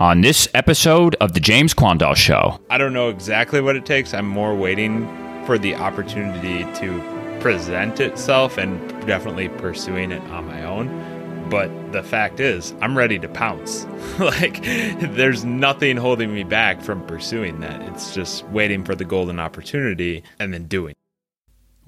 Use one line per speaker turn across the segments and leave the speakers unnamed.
on this episode of The James Quandall Show.
I don't know exactly what it takes. I'm more waiting for the opportunity to present itself and definitely pursuing it on my own. But the fact is, I'm ready to pounce. like, there's nothing holding me back from pursuing that. It's just waiting for the golden opportunity and then doing.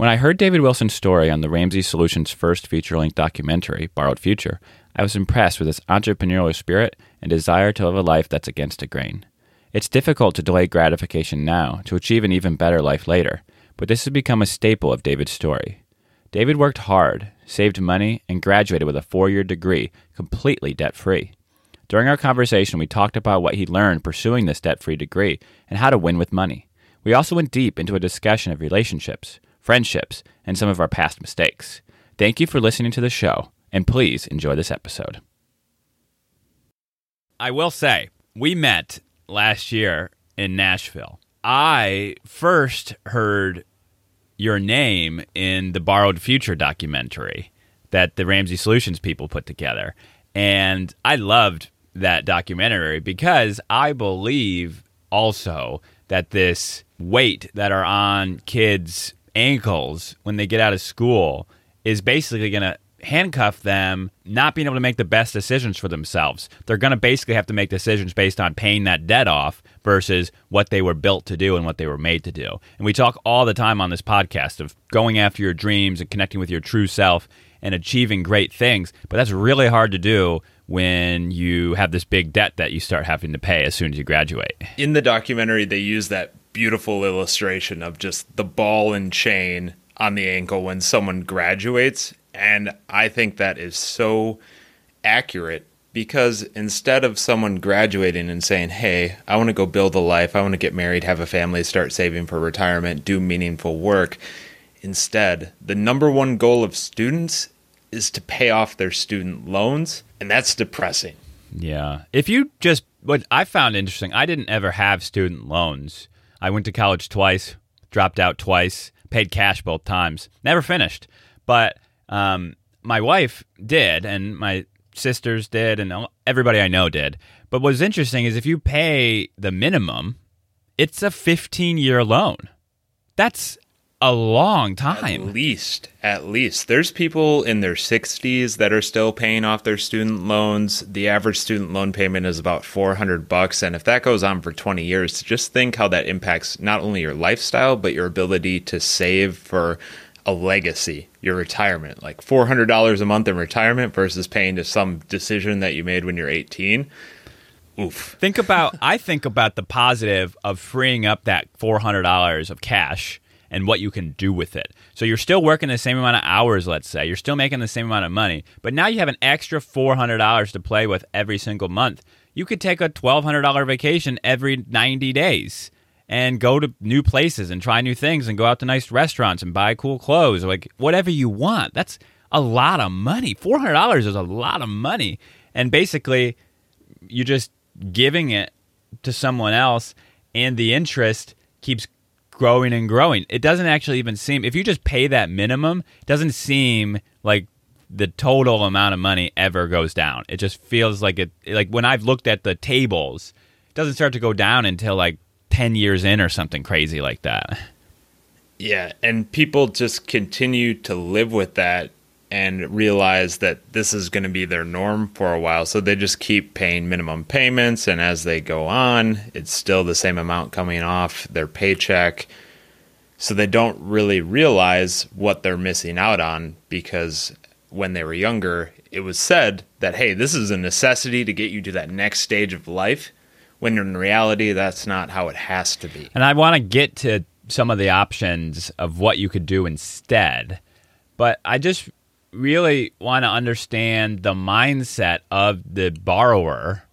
When I heard David Wilson's story on the Ramsey Solutions' first feature length documentary, Borrowed Future, I was impressed with his entrepreneurial spirit and desire to live a life that's against the grain. It's difficult to delay gratification now to achieve an even better life later, but this has become a staple of David's story. David worked hard, saved money, and graduated with a four year degree, completely debt free. During our conversation, we talked about what he learned pursuing this debt free degree and how to win with money. We also went deep into a discussion of relationships, friendships, and some of our past mistakes. Thank you for listening to the show, and please enjoy this episode. I will say, we met last year in Nashville. I first heard your name in the Borrowed Future documentary that the Ramsey Solutions people put together. And I loved that documentary because I believe also that this weight that are on kids' ankles when they get out of school is basically going to handcuff them not being able to make the best decisions for themselves. They're going to basically have to make decisions based on paying that debt off versus what they were built to do and what they were made to do. And we talk all the time on this podcast of going after your dreams and connecting with your true self and achieving great things, but that's really hard to do when you have this big debt that you start having to pay as soon as you graduate.
In the documentary, they use that beautiful illustration of just the ball and chain on the ankle when someone graduates and I think that is so accurate because instead of someone graduating and saying, Hey, I want to go build a life, I want to get married, have a family, start saving for retirement, do meaningful work, instead, the number one goal of students is to pay off their student loans. And that's depressing.
Yeah. If you just, what I found interesting, I didn't ever have student loans. I went to college twice, dropped out twice, paid cash both times, never finished. But um, my wife did, and my sisters did, and everybody I know did. But what's interesting is if you pay the minimum, it's a 15 year loan. That's a long time.
At least, at least. There's people in their 60s that are still paying off their student loans. The average student loan payment is about 400 bucks, and if that goes on for 20 years, just think how that impacts not only your lifestyle but your ability to save for a legacy, your retirement, like $400 a month in retirement versus paying to some decision that you made when you're 18. Oof.
Think about, I think about the positive of freeing up that $400 of cash and what you can do with it. So you're still working the same amount of hours, let's say. You're still making the same amount of money, but now you have an extra $400 to play with every single month. You could take a $1,200 vacation every 90 days and go to new places and try new things and go out to nice restaurants and buy cool clothes, like whatever you want. That's a lot of money. $400 is a lot of money. And basically, you're just giving it to someone else, and the interest keeps growing and growing. It doesn't actually even seem, if you just pay that minimum, it doesn't seem like the total amount of money ever goes down. It just feels like it, like when I've looked at the tables, it doesn't start to go down until like 10 years in or something crazy like that.
Yeah, and people just continue to live with that and realize that this is going to be their norm for a while. So they just keep paying minimum payments. And as they go on, it's still the same amount coming off their paycheck. So they don't really realize what they're missing out on because when they were younger, it was said that, hey, this is a necessity to get you to that next stage of life when in reality that's not how it has to be.
And I want to get to some of the options of what you could do instead. But I just really want to understand the mindset of the borrower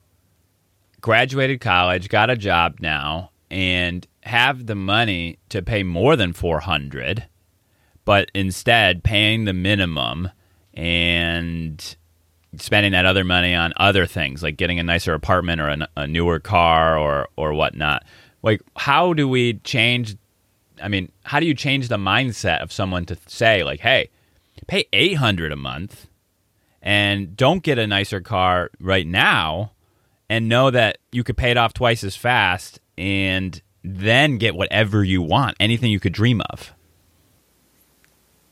graduated college, got a job now, and have the money to pay more than 400 but instead paying the minimum and spending that other money on other things like getting a nicer apartment or a, a, newer car or or whatnot. Like how do we change i mean how do you change the mindset of someone to say like hey pay 800 a month and don't get a nicer car right now and know that you could pay it off twice as fast and then get whatever you want, anything you could dream of.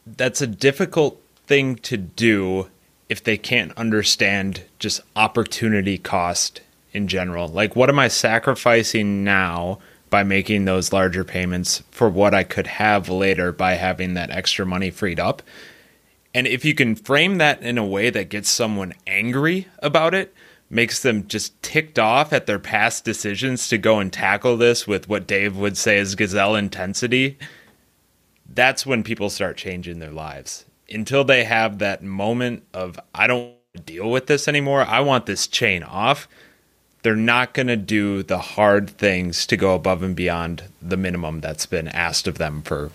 That's a difficult thing to do if they can't understand just opportunity cost in general. Like, what am I sacrificing now by making those larger payments for what I could have later by having that extra money freed up? And if you can frame that in a way that gets someone angry about it, makes them just ticked off at their past decisions to go and tackle this with what Dave would say is gazelle intensity, that's when people start changing their lives. Until they have that moment of, I don't deal with this anymore, I want this chain off, they're not going to do the hard things to go above and beyond the minimum that's been asked of them for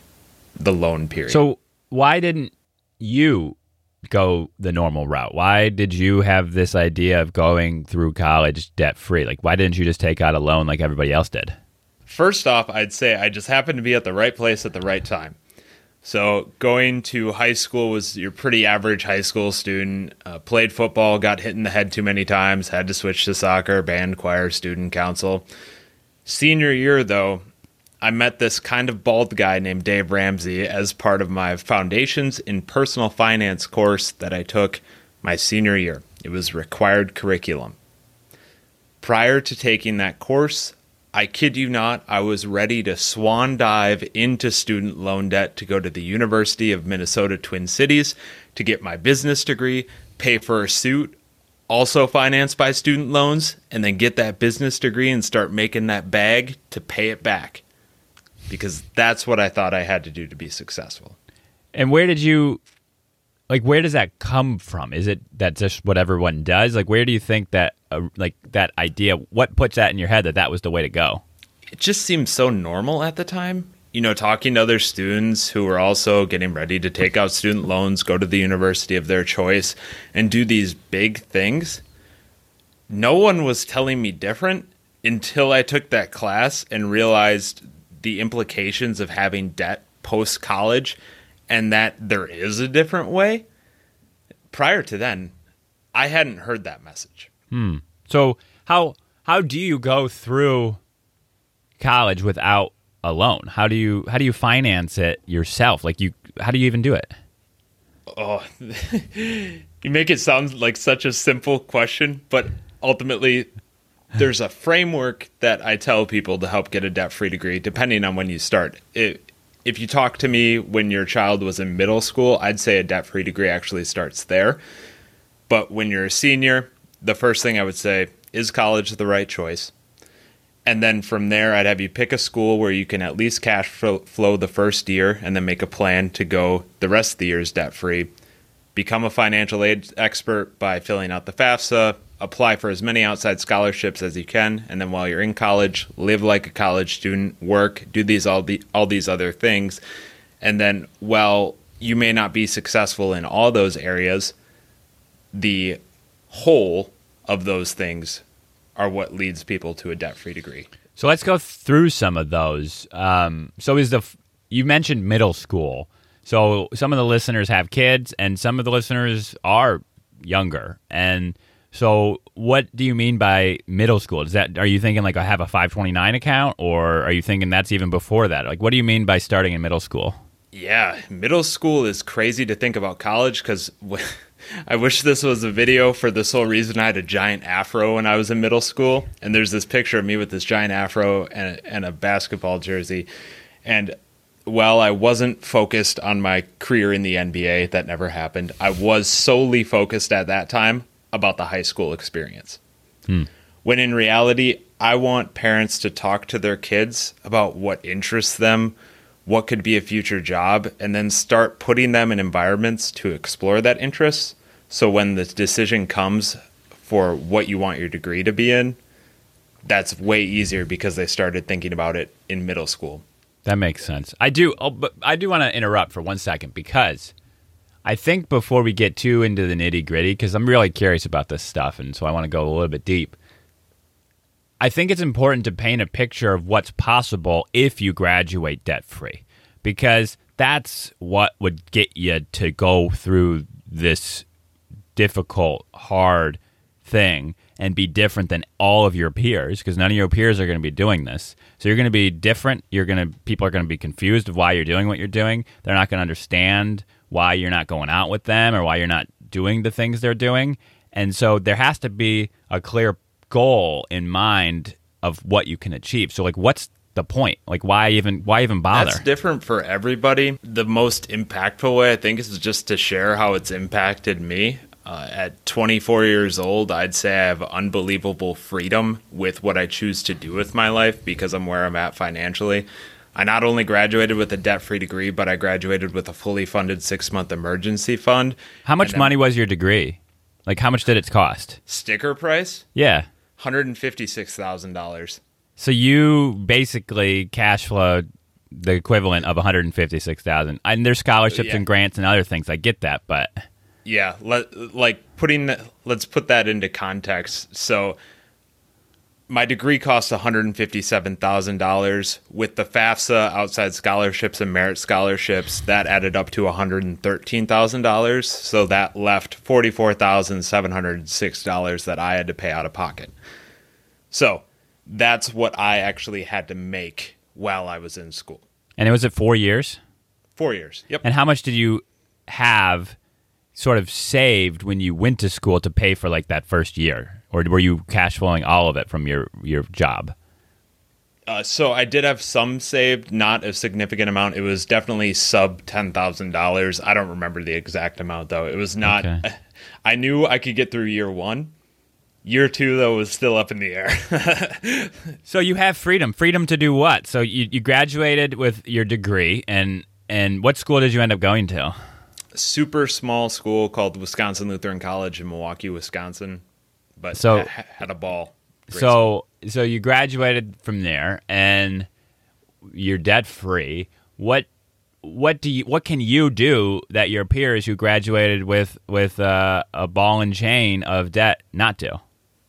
the loan period.
So, why didn't you go the normal route? Why did you have this idea of going through college debt free? Like, why didn't you just take out a loan like everybody else did?
First off, I'd say I just happened to be at the right place at the right time. So, going to high school was your pretty average high school student. Uh, played football, got hit in the head too many times, had to switch to soccer, band, choir, student council. Senior year, though, I met this kind of bald guy named Dave Ramsey as part of my Foundations in Personal Finance course that I took my senior year. It was required curriculum. Prior to taking that course, I kid you not, I was ready to swan dive into student loan debt to go to the University of Minnesota Twin Cities to get my business degree, pay for a suit, also financed by student loans, and then get that business degree and start making that bag to pay it back. Because that's what I thought I had to do to be successful.
And where did you like where does that come from? Is it that just what everyone does? Like where do you think that uh, like that idea what puts that in your head that that was the way to go?
It just seemed so normal at the time. You know, talking to other students who were also getting ready to take out student loans, go to the university of their choice, and do these big things. No one was telling me different until I took that class and realized the implications of having debt post college and that there is a different way. Prior to then, I hadn't heard that message.
Hmm. So how how do you go through college without a loan? How do you how do you finance it yourself? Like you how do you even do it?
Oh, you make it sound like such a simple question, but ultimately there's a framework that I tell people to help get a debt-free degree depending on when you start. It, if you talk to me when your child was in middle school, I'd say a debt free degree actually starts there. But when you're a senior, the first thing I would say is college the right choice? And then from there, I'd have you pick a school where you can at least cash flow the first year and then make a plan to go the rest of the years debt free. Become a financial aid expert by filling out the FAFSA, apply for as many outside scholarships as you can, and then while you're in college, live like a college student, work, do these all the all these other things, and then while you may not be successful in all those areas, the whole of those things are what leads people to a debt-free degree.
So let's go through some of those. Um, so is the you mentioned middle school. So some of the listeners have kids, and some of the listeners are younger, and so, what do you mean by middle school? Is that are you thinking like I have a 529 account or are you thinking that's even before that? Like what do you mean by starting in middle school?
Yeah, middle school is crazy to think about college cuz I wish this was a video for the sole reason I had a giant afro when I was in middle school and there's this picture of me with this giant afro and, and a basketball jersey and while I wasn't focused on my career in the NBA, that never happened. I was solely focused at that time about the high school experience. Hmm. When in reality, I want parents to talk to their kids about what interests them, what could be a future job, and then start putting them in environments to explore that interest. So when the decision comes for what you want your degree to be in, that's way easier because they started thinking about it in middle school.
That makes sense. I do, oh, but I do want to interrupt for one second because I think before we get too into the nitty gritty, because I'm really curious about this stuff, and so I want to go a little bit deep. I think it's important to paint a picture of what's possible if you graduate debt free, because that's what would get you to go through this difficult, hard thing and be different than all of your peers because none of your peers are going to be doing this. So you're going to be different. You're going to people are going to be confused of why you're doing what you're doing. They're not going to understand why you're not going out with them or why you're not doing the things they're doing. And so there has to be a clear goal in mind of what you can achieve. So like what's the point? Like why even why even bother?
That's different for everybody. The most impactful way I think is just to share how it's impacted me. Uh, at 24 years old, I'd say I have unbelievable freedom with what I choose to do with my life because I'm where I'm at financially. I not only graduated with a debt free degree, but I graduated with a fully funded six month emergency fund.
How much money was your degree? Like, how much did it cost?
Sticker price?
Yeah.
$156,000.
So you basically cash flowed the equivalent of 156,000. And there's scholarships
Yeah.
and grants and other things. I get that, but
Yeah, let, like putting let's put that into context. So my degree cost $157,000 with the FAFSA outside scholarships and merit scholarships that added up to $113,000 so that left $44,706 that I had to pay out of pocket. So that's what I actually had to make while I was in school.
and it was at 4 years.
4 years. Yep.
And how much did you have sort of saved when you went to school to pay for like that first year or were you cash flowing all of it from your your job?
Uh, so I did have some saved, not a significant amount. It was definitely sub ten thousand dollars. I don't remember the exact amount though. It was not.
Okay.
I knew I could get through year one. Year two though was still up in the air.
So you have freedom. Freedom to do what? So you, you graduated with your degree and and what school did you end up going to?
Super small school called Wisconsin Lutheran College in Milwaukee, Wisconsin, but
So-
ha- had a ball. Great
so so you graduated from there and you're debt free. What what do you what can you do that your peers who graduated with with uh, a ball and chain of debt not do?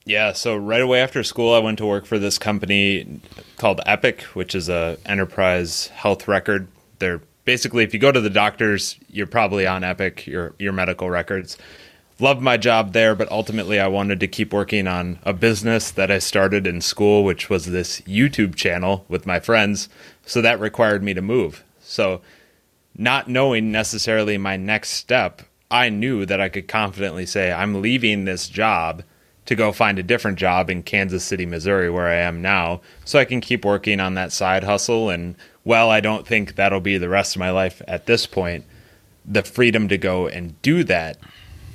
Yeah, so right away after school, I went to work for this company called Epic, which is a enterprise health record. They're basically, if you go to the doctors, you're probably on Epic, your your medical records. Loved my job there, but ultimately, I wanted to keep working on a business that I started in school, which was this YouTube channel with my friends. So that required me to move. So, not knowing necessarily my next step, I knew that I could confidently say, I'm leaving this job to go find a different job in Kansas City, Missouri, where I am now, so I can keep working on that side hustle. And well, I don't think that'll be the rest of my life at this point, the freedom to go and do that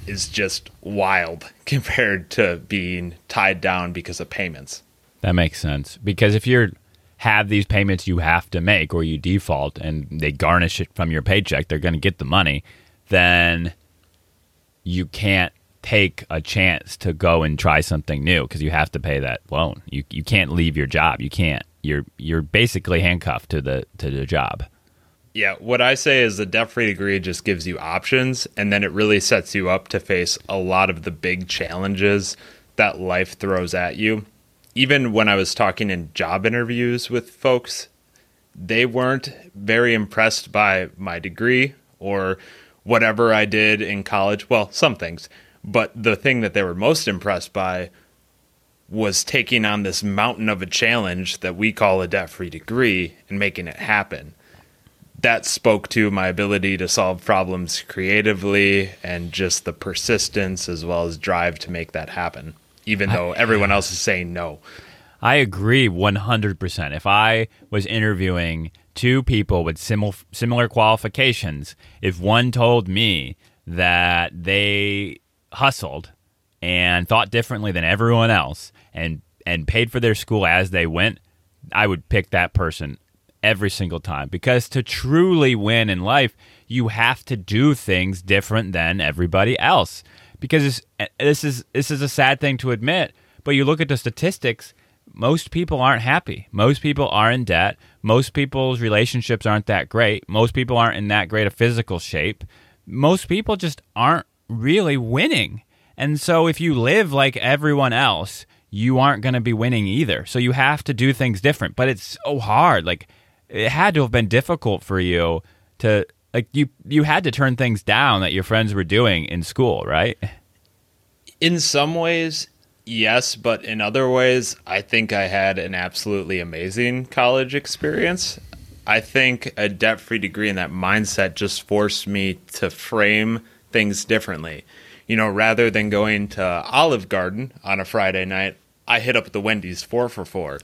is just wild compared to being tied down because of payments.
That makes sense because if you're have these payments you have to make or you default and they garnish it from your paycheck, they're going to get the money, then you can't take a chance to go and try something new because you have to pay that loan. You you can't leave your job. You can't. You're you're basically handcuffed to the to the job.
Yeah, what I say is the debt free degree just gives you options and then it really sets you up to face a lot of the big challenges that life throws at you. Even when I was talking in job interviews with folks, they weren't very impressed by my degree or whatever I did in college. Well, some things. But the thing that they were most impressed by was taking on this mountain of a challenge that we call a debt free degree and making it happen that spoke to my ability to solve problems creatively and just the persistence as well as drive to make that happen, even though everyone else is saying no.
I agree 100%. If I was interviewing two people with simil- similar qualifications, if one told me that they hustled and thought differently than everyone else and and paid for their school as they went, I would pick that person every single time because to truly win in life, you have to do things different than everybody else. Because this is this is a sad thing to admit, but you look at the statistics, most people aren't happy. Most people are in debt. Most people's relationships aren't that great. Most people aren't in that great a physical shape. Most people just aren't really winning. And so if you live like everyone else, you aren't going to be winning either. So you have to do things different, but it's so hard. Like it had to have been difficult for you to like you you had to turn things down that your friends were doing in school, right?
In some ways, yes, but in other ways, I think I had an absolutely amazing college experience. I think a debt free degree and that mindset just forced me to frame things differently. You know, rather than going to Olive Garden on a Friday night, I hit up the Wendy's four for four.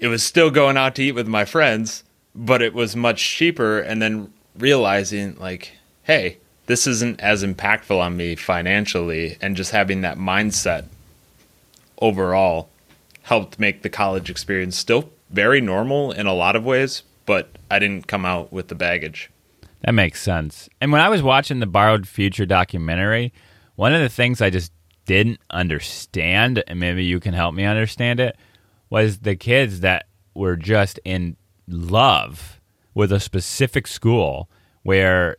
It was still going out to eat with my friends, but it was much cheaper. And then realizing, like, hey, this isn't as impactful on me financially, and just having that mindset overall helped make the college experience still very normal in a lot of ways, but I didn't come out with the baggage.
That makes sense. And when I was watching the Borrowed Future documentary, one of the things I just didn't understand, and maybe you can help me understand it, was the kids that were just in love with a specific school where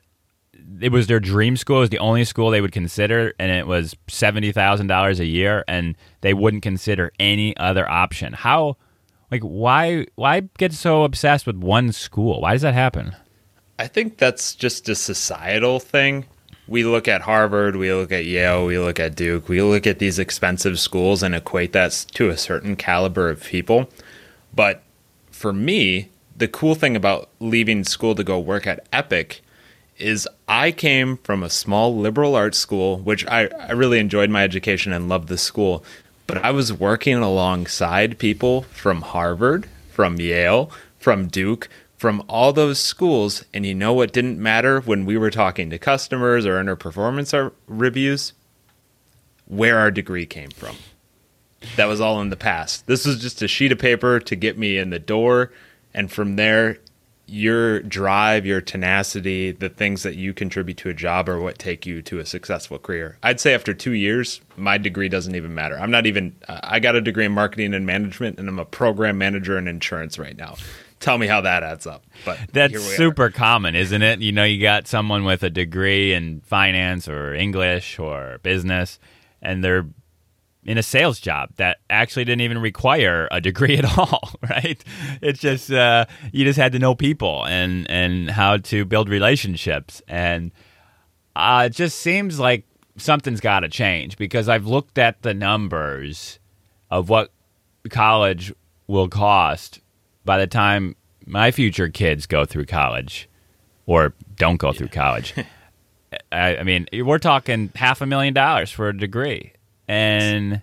it was their dream school. It was the only school they would consider, and it was seventy thousand dollars a year, and they wouldn't consider any other option. How, like, why, why get so obsessed with one school? Why does that happen?
I think that's just a societal thing. We look at Harvard, we look at Yale, we look at Duke, we look at these expensive schools and equate that to a certain caliber of people. But for me, the cool thing about leaving school to go work at Epic is I came from a small liberal arts school, which I, I really enjoyed my education and loved the school. But I was working alongside people from Harvard, from Yale, from Duke, from all those schools. And you know what didn't matter when we were talking to customers or in our performance reviews? Where our degree came from. That was all in the past. This was just a sheet of paper to get me in the door. And from there, your drive, your tenacity, the things that you contribute to a job are what take you to a successful career. I'd say after two years, my degree doesn't even matter. I'm not even, uh, I got a degree in marketing and management, and I'm a program manager in insurance right now. Tell me how that adds up. But
that's super are. common, isn't it? You know, you got someone with a degree in finance or English or business, and they're in a sales job that actually didn't even require a degree at all, right? It's just uh, you just had to know people and and how to build relationships, and uh, it just seems like something's got to change because I've looked at the numbers of what college will cost by the time my future kids go through college or don't go yeah. through college. I, I mean, we're talking half a million dollars for a degree. And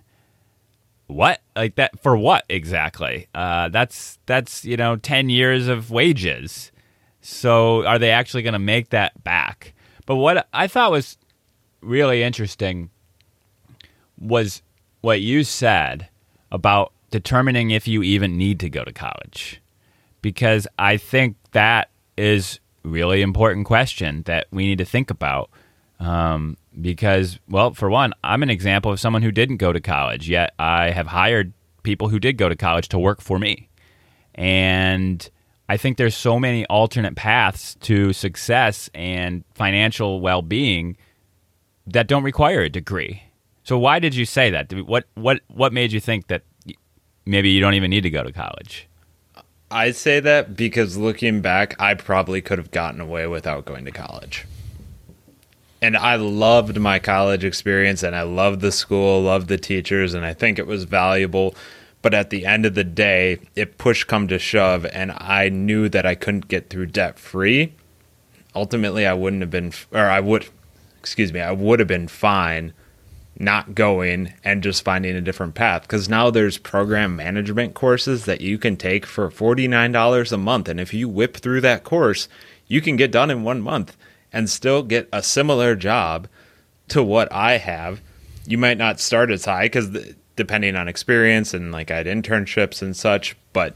what? Like that for what exactly? Uh, that's that's you know 10 years of wages. So are they actually going to make that back? But what i thought was really interesting was what you said about determining if you even need to go to college because i think that is really important question that we need to think about um, because, well, for one, I'm an example of someone who didn't go to college, yet I have hired people who did go to college to work for me. And I think there's so many alternate paths to success and financial well being that don't require a degree. So why did you say that? What what what made you think that maybe you don't even need to go to college?
I say that because looking back, I probably could have gotten away without going to college and I loved my college experience and I loved the school, loved the teachers, and I think it was valuable. But at the end of the day, it push come to shove, and I knew that I couldn't get through debt free. Ultimately, I wouldn't have been, or I would, excuse me, I would have been fine not going and just finding a different path because now there's program management courses that you can take for $49 a month and if you whip through that course you can get done in one month and still get a similar job to what I have. You might not start as high because depending on experience and like I had internships and such, but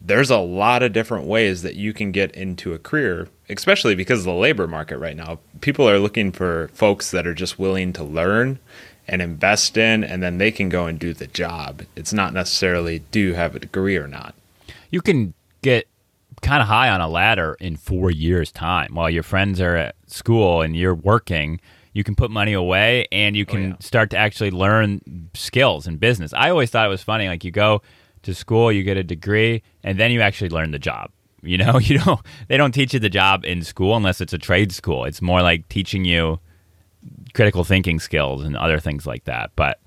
there's a lot of different ways that you can get into a career, especially because of the labor market right now. People are looking for folks that are just willing to learn and invest in, and then they can go and do the job. It's not necessarily do you have a degree or not.
You can get kind of high on a ladder in four years' time while your friends are at school and you're working. You can put money away and you oh, can oh, yeah. start to actually learn skills in business. I always thought it was funny. Like you go to school, you get a degree, and then you actually learn the job. You know, you don't. They don't teach you the job in school unless it's a trade school. It's more like teaching you critical thinking skills and other things like that. But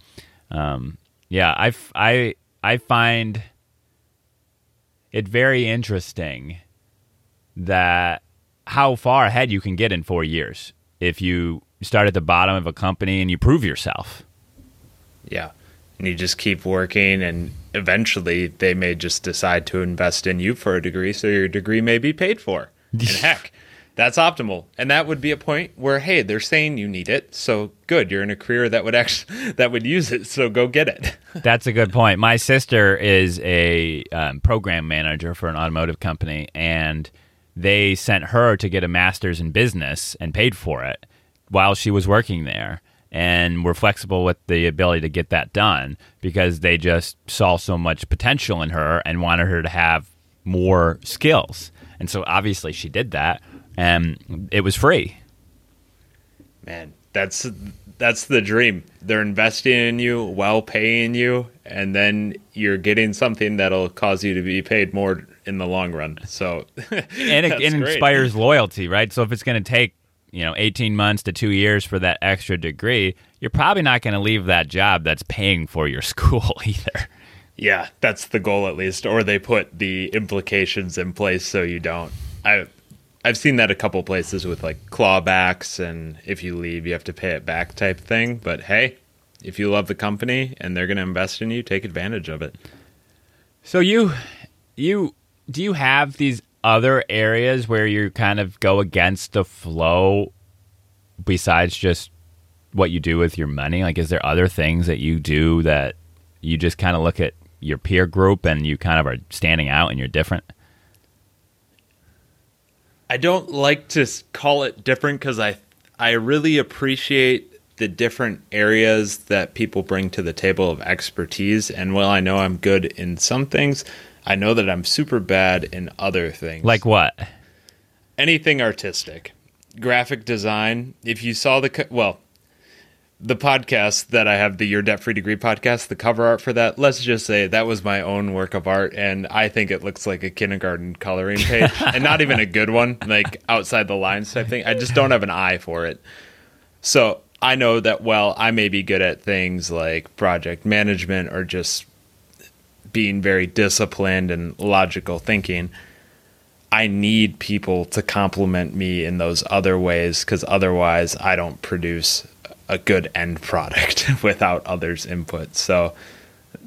Um, yeah, I I I find it very interesting that how far ahead you can get in four years if you start at the bottom of a company and you prove yourself.
Yeah. And you just keep working, and eventually they may just decide to invest in you for a degree, so your degree may be paid for. And heck, that's optimal. And that would be a point where, hey, they're saying you need it, so good. You're in a career that would actually that would use it, so go get it.
That's a good point. My sister is a um, program manager for an automotive company, and they sent her to get a master's in business and paid for it while she was working there and were flexible with the ability to get that done because they just saw so much potential in her and wanted her to have more skills. And so obviously she did that and it was free.
Man, that's that's the dream. They're investing in you, well paying you, and then you're getting something that'll cause you to be paid more in the long run. So
and it, it inspires loyalty, right? So if it's going to take you know 18 months to two years for that extra degree, you're probably not going to leave that job that's paying for your school either.
Yeah, that's the goal at least, or they put the implications in place so you don't. I I've seen that a couple places with like clawbacks and if you leave you have to pay it back type thing. But hey, if you love the company and they're going to invest in you, take advantage of it.
So you you do you have these other areas where you kind of go against the flow besides just what you do with your money? Like is there other things that you do that you just kind of look at your peer group and you kind of are standing out and you're different?
I don't like to call it different because I I really appreciate the different areas that people bring to the table of expertise. And while I know I'm good in some things, I know that I'm super bad in other things.
Like what?
Anything artistic, graphic design. If you saw the well, the podcast that I have, the Your Debt Free Degree podcast, the cover art for that, let's just say that was my own work of art. And I think it looks like a kindergarten coloring page and not even a good one, like outside the lines type thing. I just don't have an eye for it. So I know that, well, I may be good at things like project management or just being very disciplined and logical thinking. I need people to complement me in those other ways because otherwise I don't produce a good end product without others' input. So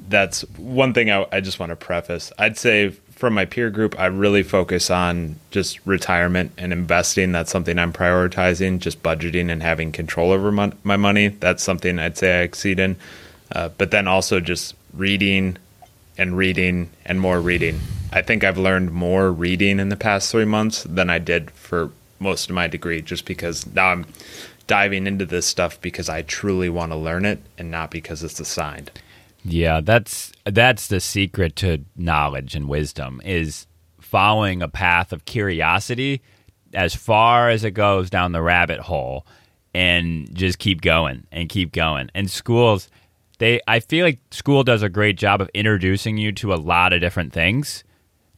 that's one thing I, I just want to preface. I'd say from my peer group, I really focus on just retirement and investing. That's something I'm prioritizing, just budgeting and having control over my, my money. That's something I'd say I exceed in. Uh, but then also just reading and reading and more reading. I think I've learned more reading in the past three months than I did for most of my degree, just because now I'm diving into this stuff because I truly want to learn it and not because it's assigned.
Yeah, that's that's the secret to knowledge and wisdom is following a path of curiosity as far as it goes down the rabbit hole and just keep going and keep going. And schools they I feel like school does a great job of introducing you to a lot of different things.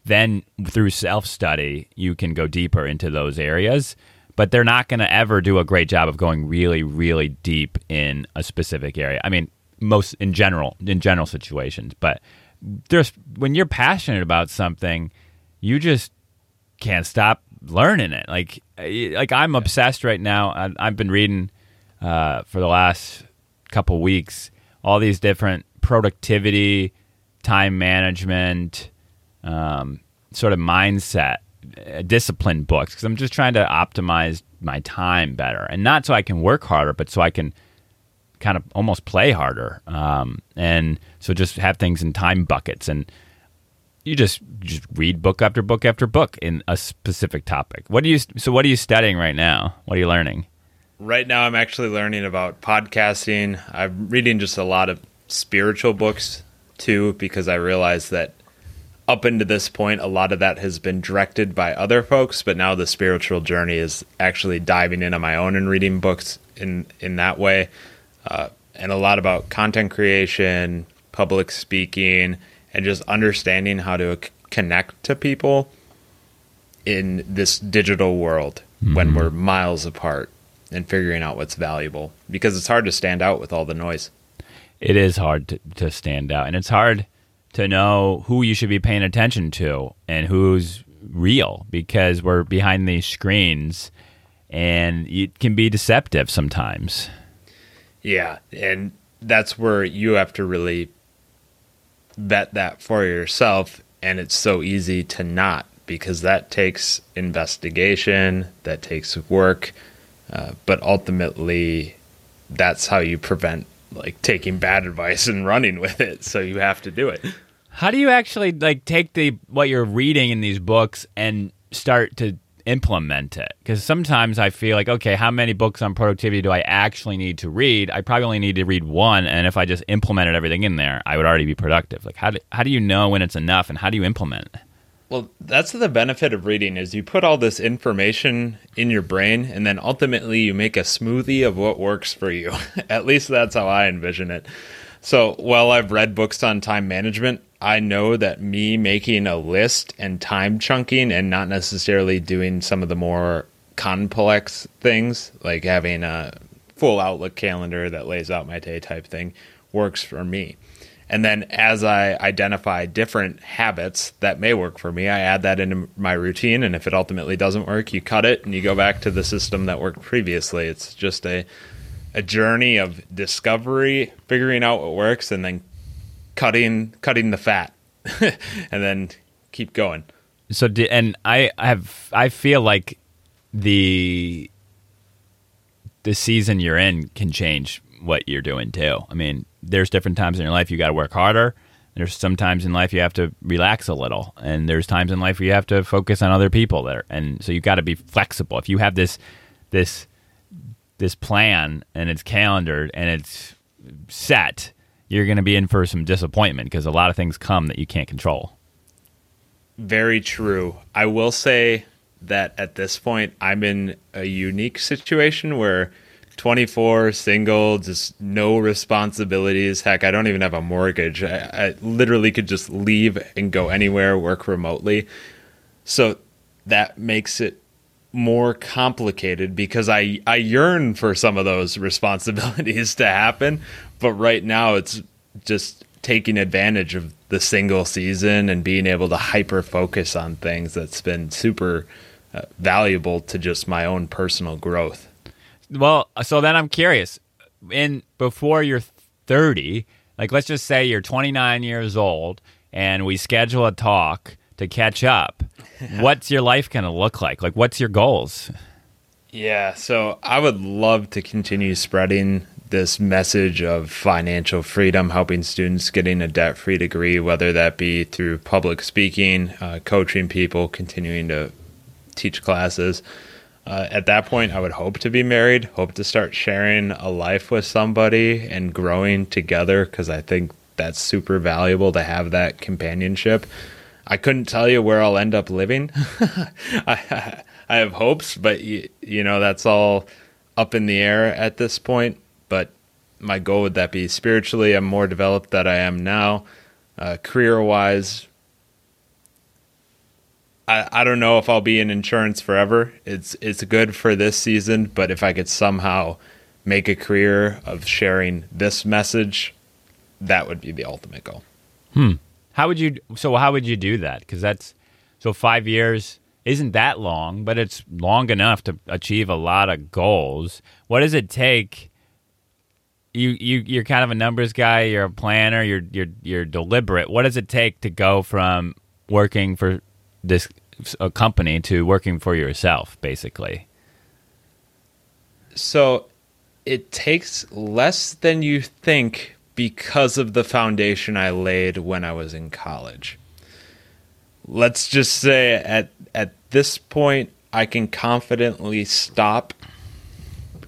Then through self-study, you can go deeper into those areas but they're not going to ever do a great job of going really, really deep in a specific area. I mean, most in general, in general situations, but there's when you're passionate about something, you just can't stop learning it. Like, like I'm obsessed right now. I, I've been reading uh, for the last couple weeks all these different productivity, time management, um, sort of mindset uh, discipline books because I'm just trying to optimize my time better, and not so I can work harder, but so I can kind of almost play harder. Um, and so just have things in time buckets, and you just just read book after book after book in a specific topic. What do you? So what are you studying right now? What are you learning?
Right now, I'm actually learning about podcasting. I'm reading just a lot of spiritual books too because I realize that up into this point, a lot of that has been directed by other folks, but now the spiritual journey is actually diving in on my own and reading books in in that way, uh, and a lot about content creation, public speaking, and just understanding how to c- connect to people in this digital world mm-hmm. when we're miles apart and figuring out what's valuable because it's hard to stand out with all the noise.
It is hard to, to stand out, and it's hard to know who you should be paying attention to and who's real because we're behind these screens, and it can be deceptive sometimes.
Yeah, and that's where you have to really vet that for yourself, and it's so easy to not because that takes investigation, that takes work, uh, but ultimately, that's how you prevent like taking bad advice and running with it. So you have to do it.
How do you actually like take the what you're reading in these books and start to implement it? Because sometimes I feel like, okay, how many books on productivity do I actually need to read? I probably only need to read one, and if I just implemented everything in there, I would already be productive. Like, how do, how do you know when it's enough, and how do you implement it?
Well, that's the benefit of reading is you put all this information in your brain and then ultimately you make a smoothie of what works for you. At least that's how I envision it. So, while I've read books on time management, I know that me making a list and time chunking and not necessarily doing some of the more complex things like having a full Outlook calendar that lays out my day type thing works for me. And then as I identify different habits that may work for me, I add that into my routine. And if it ultimately doesn't work, you cut it and you go back to the system that worked previously. It's just a a journey of discovery, figuring out what works, and then cutting cutting the fat, and then keep going.
So, and I have I feel like the the season you're in can change what you're doing too. I mean, there's different times in your life you got to work harder. There's some times in life you have to relax a little, and there's times in life where you have to focus on other people there, and so you got to be flexible. If you have this this this plan and it's calendared and it's set, you're going to be in for some disappointment because a lot of things come that you can't control.
Very true. I will say that at this point, I'm in a unique situation where 24, single, just no responsibilities. Heck, I don't even have a mortgage. I, I literally could just leave and go anywhere, work remotely. So that makes it more complicated because I I yearn for some of those responsibilities to happen, but right now it's just taking advantage of the single season and being able to hyper focus on things that's been super uh, valuable to just my own personal growth.
Well, so then I'm curious. In before you're 30, like let's just say you're 29 years old and we schedule a talk to catch up. what's your life going to look like? Like what's your goals?
Yeah, so I would love to continue spreading this message of financial freedom, helping students getting a debt free degree, whether that be through public speaking, uh, coaching people, continuing to teach classes. Uh, at that point, I would hope to be married, hope to start sharing a life with somebody and growing together because I think that's super valuable to have that companionship. I couldn't tell you where I'll end up living. I, I have hopes, but you, you know that's all up in the air at this point. But my goal would that be spiritually, I'm more developed than I am now. Uh, career wise, I, I don't know if I'll be in insurance forever. It's it's good for this season, but if I could somehow make a career of sharing this message, that would be the ultimate goal.
Hmm. How would you? So how would you do that? Because that's so five years isn't that long, but it's long enough to achieve a lot of goals. What does it take? You you you're kind of a numbers guy. You're a planner. You're you're you're deliberate. What does it take to go from working for this a company to working for yourself, basically?
So it takes less than you think because of the foundation I laid when I was in college. Let's just say at at this point I can confidently stop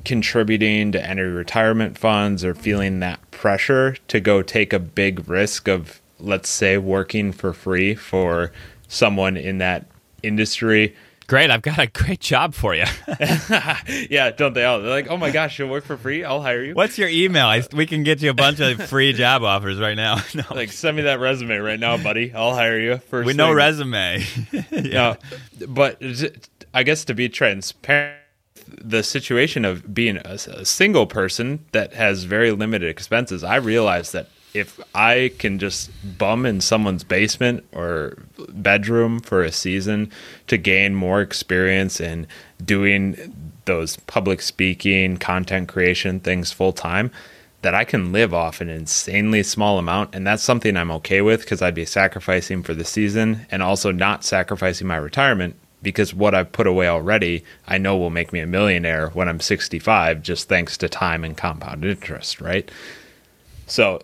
contributing to any retirement funds or feeling that pressure to go take a big risk of let's say working for free for someone in that industry.
Great, I've got a great job for you.
yeah, don't they all? They're like, oh my gosh, you'll work for free? I'll hire you.
What's your email? I, we can get you a bunch of free job offers right now.
No. Like, send me that resume right now, buddy. I'll hire you.
First With no resume.
yeah. No, but I guess to be transparent, the situation of being a, a single person that has very limited expenses, I realized that if I can just bum in someone's basement or bedroom for a season to gain more experience in doing those public speaking, content creation things full time, that I can live off an insanely small amount. And that's something I'm okay with because I'd be sacrificing for the season and also not sacrificing my retirement because what I've put away already, I know will make me a millionaire when I'm 65, just thanks to time and compound interest, right? So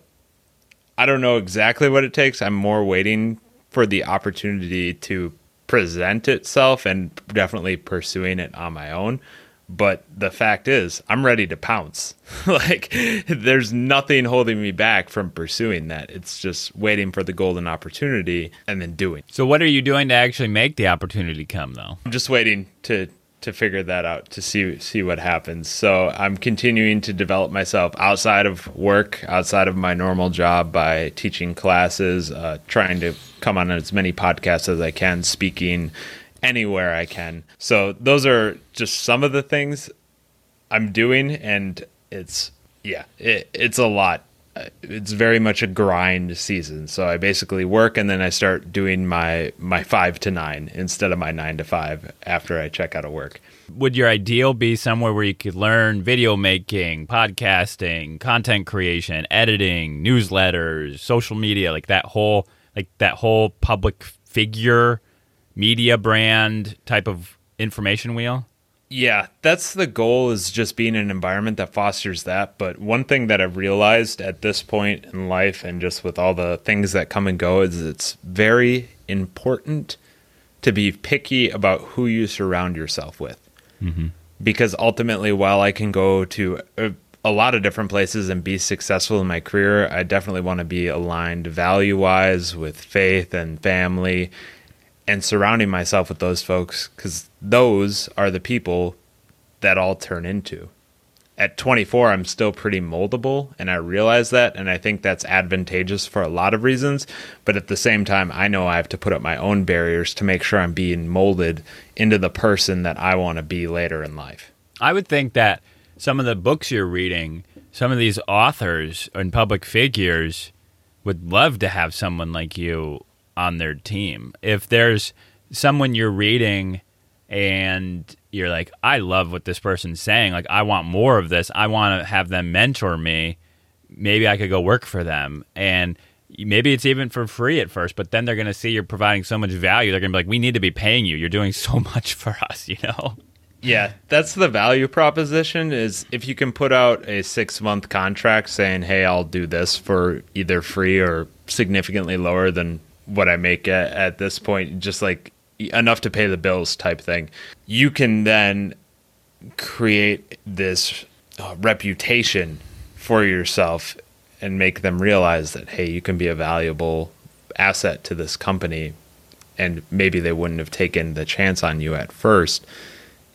I don't know exactly what it takes. I'm more waiting for the opportunity to present itself and definitely pursuing it on my own. But the fact is, I'm ready to pounce. like, there's nothing holding me back from pursuing that. It's just waiting for the golden opportunity and then doing.
So, what are you doing to actually make the opportunity come, though?
I'm just waiting to to figure that out to see see what happens. So I'm continuing to develop myself outside of work, outside of my normal job by teaching classes, uh, trying to come on as many podcasts as I can, speaking anywhere I can. So those are just some of the things I'm doing, and it's yeah, it, it's a lot Uh, it's very much a grind season. So I basically work and then I start doing my my five to nine instead of my nine to five after I check out of work.
Would your ideal be somewhere where you could learn video making, podcasting, content creation, editing, newsletters, social media, like that whole like that whole public figure media brand type of information wheel?
Yeah, that's the goal is just being an environment that fosters that. But one thing that I've realized at this point in life and just with all the things that come and go is it's very important to be picky about who you surround yourself with. Mm-hmm. Because ultimately, while I can go to a, a lot of different places and be successful in my career, I definitely want to be aligned value wise with faith and family and surrounding myself with those folks because those are the people that I'll turn into. At 24, I'm still pretty moldable, and I realize that, and I think that's advantageous for a lot of reasons. But at the same time, I know I have to put up my own barriers to make sure I'm being molded into the person that I want to be later in life.
I would think that some of the books you're reading, some of these authors and public figures would love to have someone like you on their team. If there's someone you're reading and you're like, I love what this person's saying, like, I want more of this, I want to have them mentor me, maybe I could go work for them. And maybe it's even for free at first, but then they're going to see you're providing so much value. They're going to be like, we need to be paying you. You're doing so much for us, you know?
Yeah, that's the value proposition is if you can put out a 6-month contract saying, "Hey, I'll do this for either free or significantly lower than what I make at, at this point, just like enough to pay the bills type thing. You can then create this uh, reputation for yourself and make them realize that hey, you can be a valuable asset to this company and maybe they wouldn't have taken the chance on you at first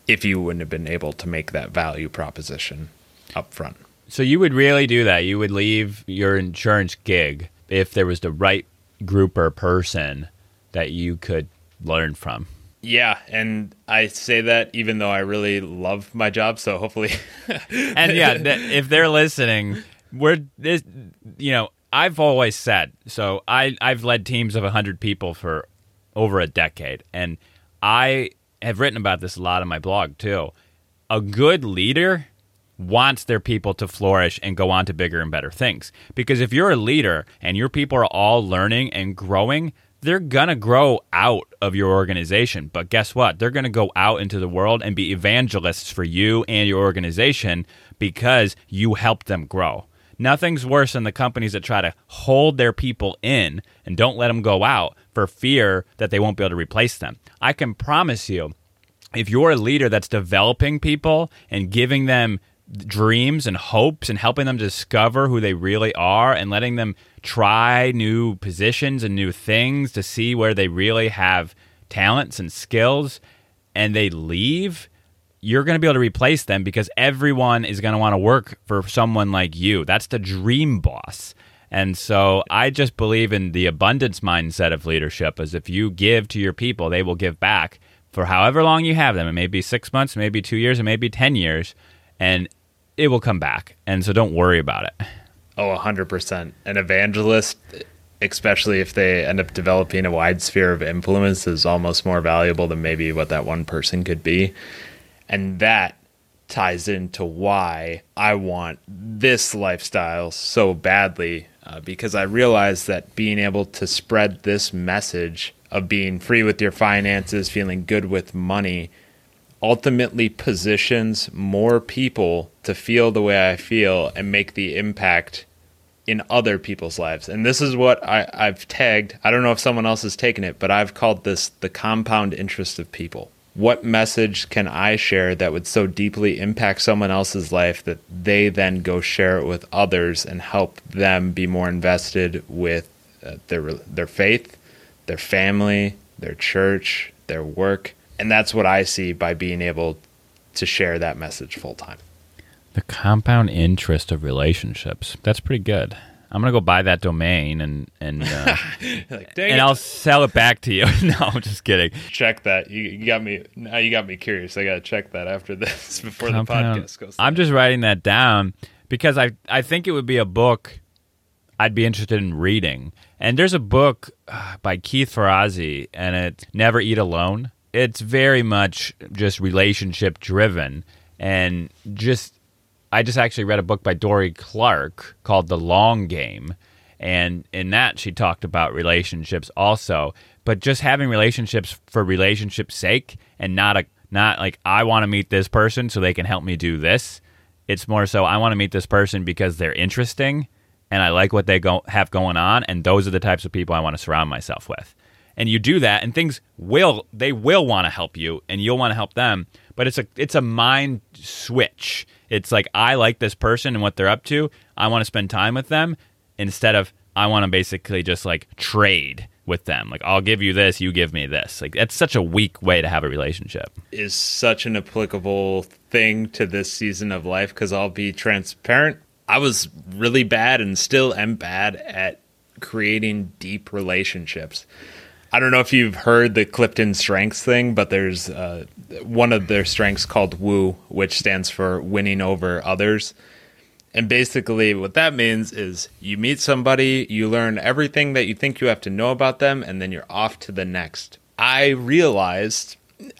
if you wouldn't have been able to make that value proposition up front.
So you would really do that. You would leave your insurance gig if there was the right group or person that you could learn from.
Yeah, and I say that even though I really love my job, so hopefully.
and yeah, if they're listening, we're this. You know, I've always said so. I I've led teams of hundred people for over a decade, and I have written about this a lot on my blog too. A good leader wants their people to flourish and go on to bigger and better things. Because if you're a leader and your people are all learning and growing, they're going to grow out of your organization. But guess what? They're going to go out into the world and be evangelists for you and your organization because you helped them grow. Nothing's worse than the companies that try to hold their people in and don't let them go out for fear that they won't be able to replace them. I can promise you, if you're a leader that's developing people and giving them dreams and hopes and helping them discover who they really are and letting them try new positions and new things to see where they really have talents and skills and they leave you're going to be able to replace them because everyone is going to want to work for someone like you that's the dream boss and so i just believe in the abundance mindset of leadership as if you give to your people they will give back for however long you have them. It may be six months, it may be two years, it may be 10 years, and it will come back. And so don't worry about it.
Oh, 100%. An evangelist, especially if they end up developing a wide sphere of influence, is almost more valuable than maybe what that one person could be. And that ties into why I want this lifestyle so badly uh, because I realize that being able to spread this message of being free with your finances, feeling good with money, ultimately positions more people to feel the way I feel and make the impact in other people's lives. And this is what I, I've tagged. I don't know if someone else has taken it, but I've called this the compound interest of people. What message can I share that would so deeply impact someone else's life that they then go share it with others and help them be more invested with uh, their their faith, their family, their church, their work, and that's what I see by being able to share that message full time.
The compound interest of relationships. That's pretty good. I'm gonna go buy that domain and and uh,
like,
and I'll sell it back to you. no, I'm just kidding.
check that. You, you got me. Now you got me curious. I gotta check that after this before
Compound-
the podcast goes.
I'm just writing that down because I I think it would be a book I'd be interested in reading. And there's a book uh, by Keith Ferrazzi, and it's Never Eat Alone. It's very much just relationship driven, and just I just actually read a book by Dorie Clark called The Long Game. And in that, she talked about relationships also, but just having relationships for relationship's sake and not a not like I want to meet this person so they can help me do this. It's more so I want to meet this person because they're interesting and I like what they go have going on, and those are the types of people I want to surround myself with. And you do that, and things will they will want to help you, and you'll want to help them. But it's a it's a mind switch. It's like I like this person and what they're up to. I want to spend time with them instead of I want to basically just like trade with them. Like I'll give you this, you give me this. Like that's such a weak way to have a relationship.
is such an applicable thing to this season of life because I'll be transparent. I was really bad and still am bad at creating deep relationships. I don't know if you've heard the Clifton Strengths thing, but there's uh, one of their strengths called Woo, which stands for winning over others. And basically, what that means is you meet somebody, you learn everything that you think you have to know about them, and then you're off to the next. I realized,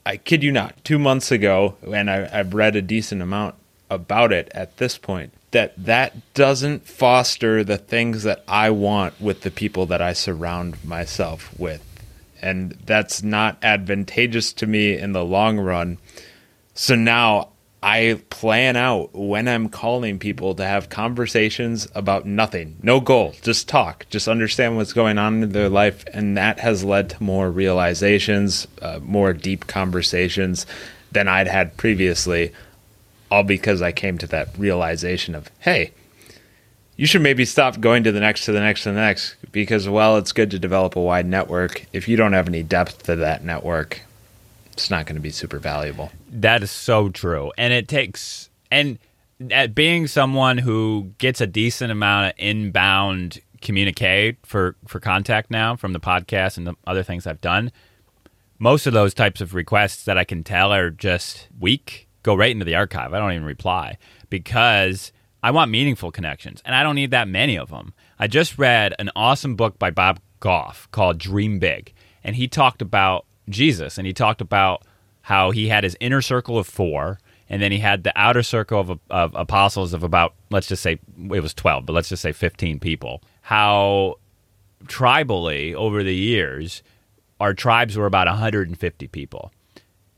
I kid you not, two months ago, and I, I've read a decent amount about it at this point, that that doesn't foster the things that I want with the people that I surround myself with. And that's not advantageous to me in the long run. So now I plan out when I'm calling people to have conversations about nothing, no goal, just talk, just understand what's going on in their life. And that has led to more realizations, uh, more deep conversations than I'd had previously, all because I came to that realization of, hey, you should maybe stop going to the next, to the next, to the next, because while it's good to develop a wide network, if you don't have any depth to that network, it's not going to be super valuable.
That is so true. And it takes and at being someone who gets a decent amount of inbound communique for for contact now from the podcast and the other things I've done, most of those types of requests that I can tell are just weak go right into the archive. I don't even reply because I want meaningful connections and I don't need that many of them. I just read an awesome book by Bob Goff called Dream Big and he talked about Jesus and he talked about how he had his inner circle of 4 and then he had the outer circle of, of apostles of about let's just say it was 12 but let's just say 15 people. How tribally over the years our tribes were about 150 people.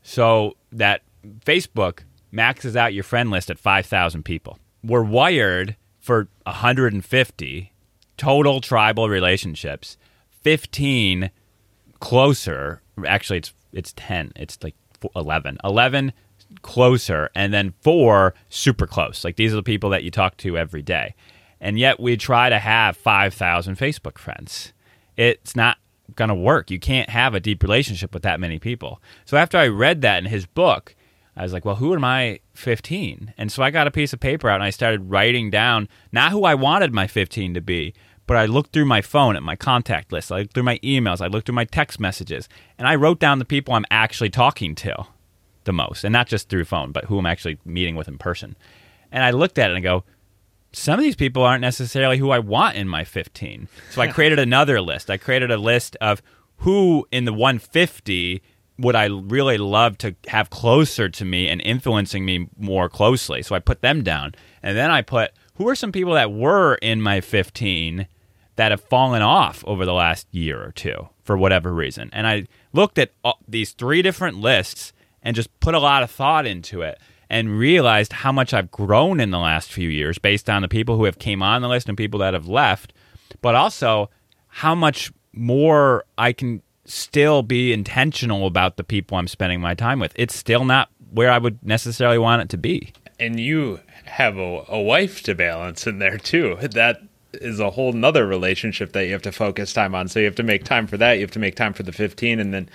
So that facebook maxes out your friend list at 5000 people. We're wired for 150 total tribal relationships 15 closer actually it's it's 10 it's like 11 11 closer and then four super close. Like these are the people that you talk to every day. And yet we try to have 5000 facebook friends. It's not going to work. You can't have a deep relationship with that many people. So after i read that in his book i was like well who am i 15 and so i got a piece of paper out and i started writing down not who i wanted my 15 to be but I looked through my phone at my contact list. I looked through my emails. I looked through my text messages, and I wrote down the people I'm actually talking to the most, and not just through phone, but who I'm actually meeting with in person. And I looked at it and I go, some of these people aren't necessarily who I want in my 15. So I created another list. I created a list of who in the 150 would I really love to have closer to me and influencing me more closely. So I put them down. And then I put who are some people that were in my 15 that have fallen off over the last year or two for whatever reason. And I looked at these three different lists and just put a lot of thought into it and realized how much I've grown in the last few years based on the people who have came on the list and people that have left, but also how much more I can still be intentional about the people I'm spending my time with. It's still not where I would necessarily want it to be.
And you have a, a wife to balance in there too. That is a whole nother relationship that you have to focus time on. So you have to make time for that. You have to make time for the 15 and then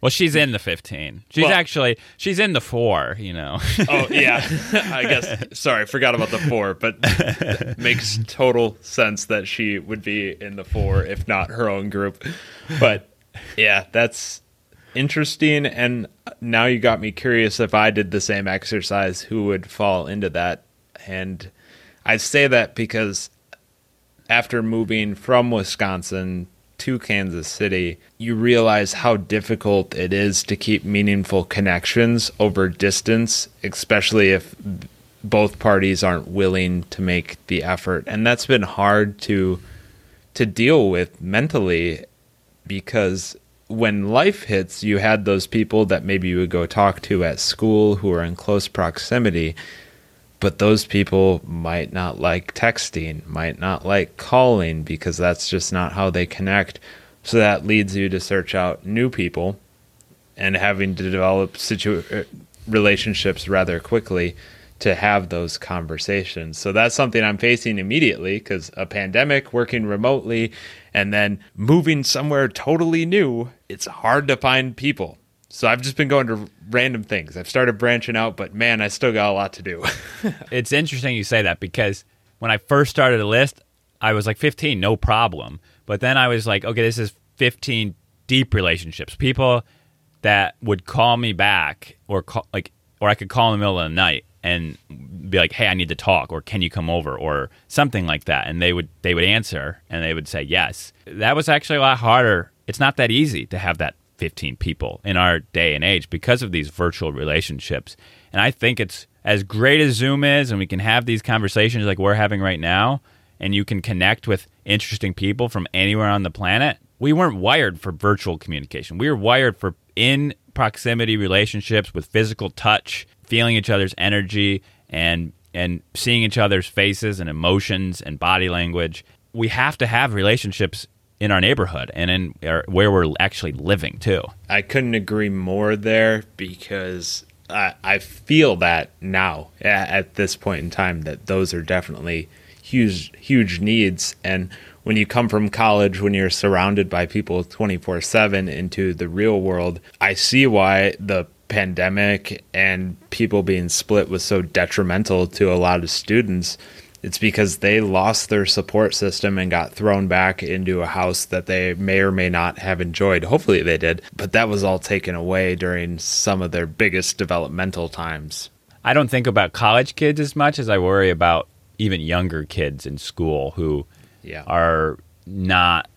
well, she's in the 15. She's
Well-
actually she's in the 4, you know.
Oh yeah, I guess. Sorry, forgot about the four, but makes total sense that she would be in the four, if not her own group. But yeah, that's interesting. And now you got me curious. If I did the same exercise, who would fall into that? And I say that because after moving from Wisconsin to Kansas City, you realize how difficult it is to keep meaningful connections over distance, especially if both parties aren't willing to make the effort. And that's been hard to to deal with mentally because when life hits, you had those people that maybe you would go talk to at school who are in close proximity but those people might not like texting, might not like calling because that's just not how they connect. So that leads you to search out new people and having to develop situ- uh, relationships rather quickly to have those conversations. So that's something I'm facing immediately because a pandemic, working remotely, and then moving somewhere totally new, it's hard to find people. So I've just been going to random things. I've started branching out, but man, I still got a lot to do.
it's interesting you say that because when I first started a list, I was like 15, no problem. But then I was like, okay, this is 15 deep relationships. People that would call me back or call, like or I could call in the middle of the night and be like, "Hey, I need to talk," or "Can you come over?" or something like that, and they would they would answer and they would say yes. That was actually a lot harder. It's not that easy to have that 15 people in our day and age because of these virtual relationships. And I think it's as great as Zoom is, and we can have these conversations like we're having right now, and you can connect with interesting people from anywhere on the planet. We weren't wired for virtual communication. We were wired for in proximity relationships with physical touch, feeling each other's energy, and and seeing each other's faces and emotions and body language. We have to have relationships in our neighborhood and in our, where we're actually living too.
I couldn't agree more there because I, I feel that now at, at this point in time that those are definitely huge huge needs and when you come from college when you're surrounded by people 24/7 into the real world I see why the pandemic and people being split was so detrimental to a lot of students it's because they lost their support system and got thrown back into a house that they may or may not have enjoyed. Hopefully they did, but that was all taken away during some of their biggest developmental times.
I don't think about college kids as much as I worry about even younger kids in school who
Yeah.
are not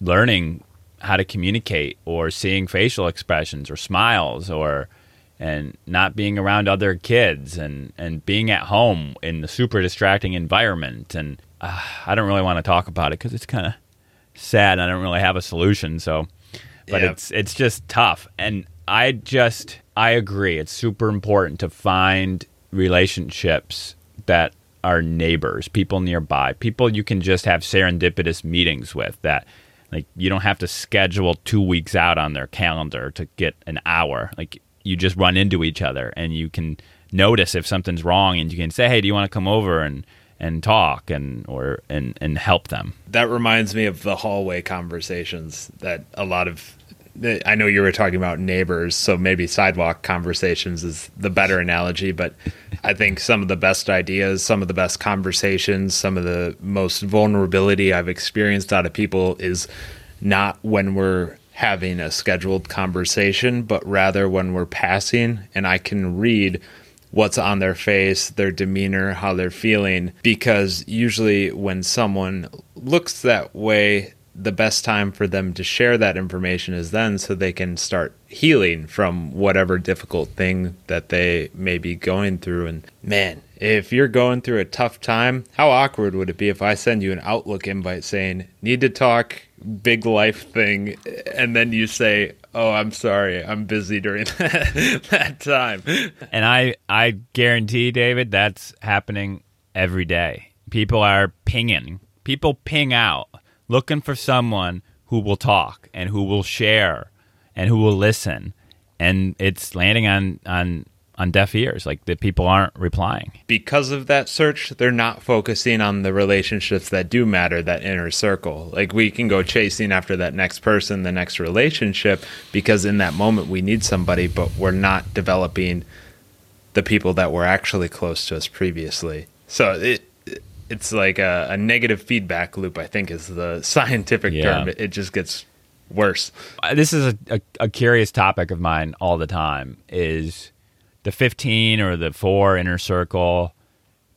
learning how to communicate or seeing facial expressions or smiles or and not being around other kids and, and being at home in the super distracting environment. And uh, I don't really want to talk about it because it's kind of sad. I don't really have a solution. So, but
Yeah.
it's it's just tough. And I just I agree. It's super important to find relationships that are neighbors, people nearby, people you can just have serendipitous meetings with that like you don't have to schedule 2 weeks out on their calendar to get an hour. Like you just run into each other and you can notice if something's wrong and you can say, "Hey, do you want to come over and and talk and or and and help them?"
That reminds me of the hallway conversations that a lot of I know you were talking about neighbors, so maybe sidewalk conversations is the better analogy, but I think some of the best ideas, some of the best conversations, some of the most vulnerability I've experienced out of people is not when we're having a scheduled conversation, but rather when we're passing and I can read what's on their face, their demeanor, how they're feeling. Because usually when someone looks that way, the best time for them to share that information is then so they can start healing from whatever difficult thing that they may be going through. And man, if you're going through a tough time, how awkward would it be if I send you an Outlook invite saying, need to talk, big life thing, and then you say, oh, I'm sorry, I'm busy during that, that time.
And I, I guarantee, David, that's happening every day. People are pinging. People ping out looking for someone who will talk and who will share and who will listen. And it's landing on, on on deaf ears. Like the people aren't replying.
Because of that search, they're not focusing on the relationships that do matter, that inner circle. Like we can go chasing after that next person, the next relationship, because in that moment we need somebody, but we're not developing the people that were actually close to us previously. So it it's like a, a negative feedback loop. I think is the scientific yeah. term. It, it, just gets worse.
Uh, this is a, a, a curious topic of mine all the time. Is the 15 or the four inner circle,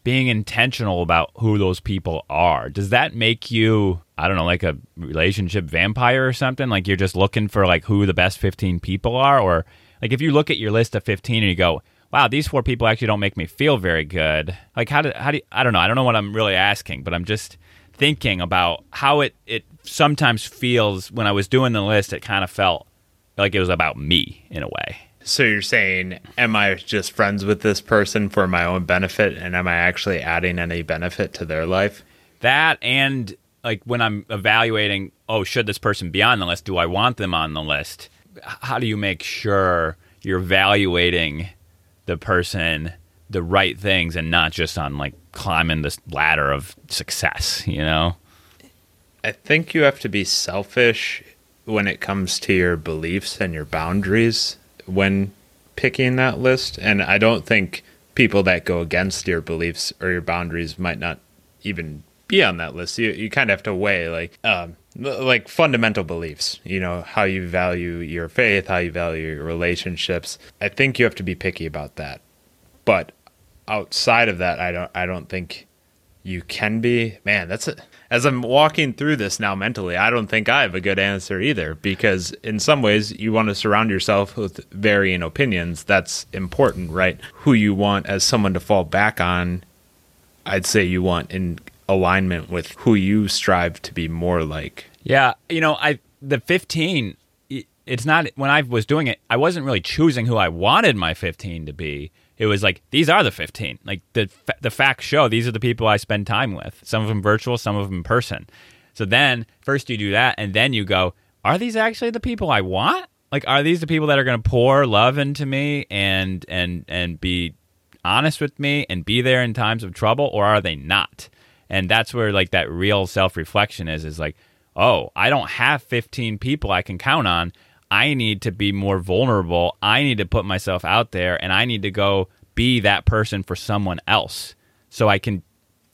being intentional about who those people are. Does that make you, I don't know, like a relationship vampire or something? Like you're just looking for like who the best 15 people are? Or like if you look at your list of 15 and you go, wow, these four people actually don't make me feel very good. Like how do, how do I don't know. I don't know what I'm really asking, but I'm just thinking about how it, it sometimes feels when I was doing the list, it kind of felt like it was about me in a way.
So you're saying, am I just friends with this person for my own benefit, and am I actually adding any benefit to their life?
That and like when I'm evaluating, oh, should this person be on the list? Do I want them on the list? How do you make sure you're evaluating the person the right things and not just on like climbing this ladder of success? You know.
I think you have to be selfish when it comes to your beliefs and your boundaries when picking that list. And I don't think people that go against your beliefs or your boundaries might not even be on that list. You you kind of have to weigh like um, like fundamental beliefs. You know how you value your faith, how you value your relationships. I think you have to be picky about that. But outside of that, I don't I don't think you can be. Man, that's a as I'm walking through this now mentally, I don't think I have a good answer either because in some ways you want to surround yourself with varying opinions. That's important, right? Who you want as someone to fall back on, I'd say you want in alignment with who you strive to be more like.
Yeah, you know, I the 15 it's not when I was doing it, I wasn't really choosing who I wanted my 15 to be it was like these are the 15 like the the facts show these are the people i spend time with. Some of them virtual some of them in person. So then first you do that and then you go are these actually the people i want? Like are these the people that are going to pour love into me and and and be honest with me and be there in times of trouble or are they not? And that's where like that real self-reflection is is like oh i don't have 15 people i can count on I need to be more vulnerable. I need to put myself out there and I need to go be that person for someone else so I can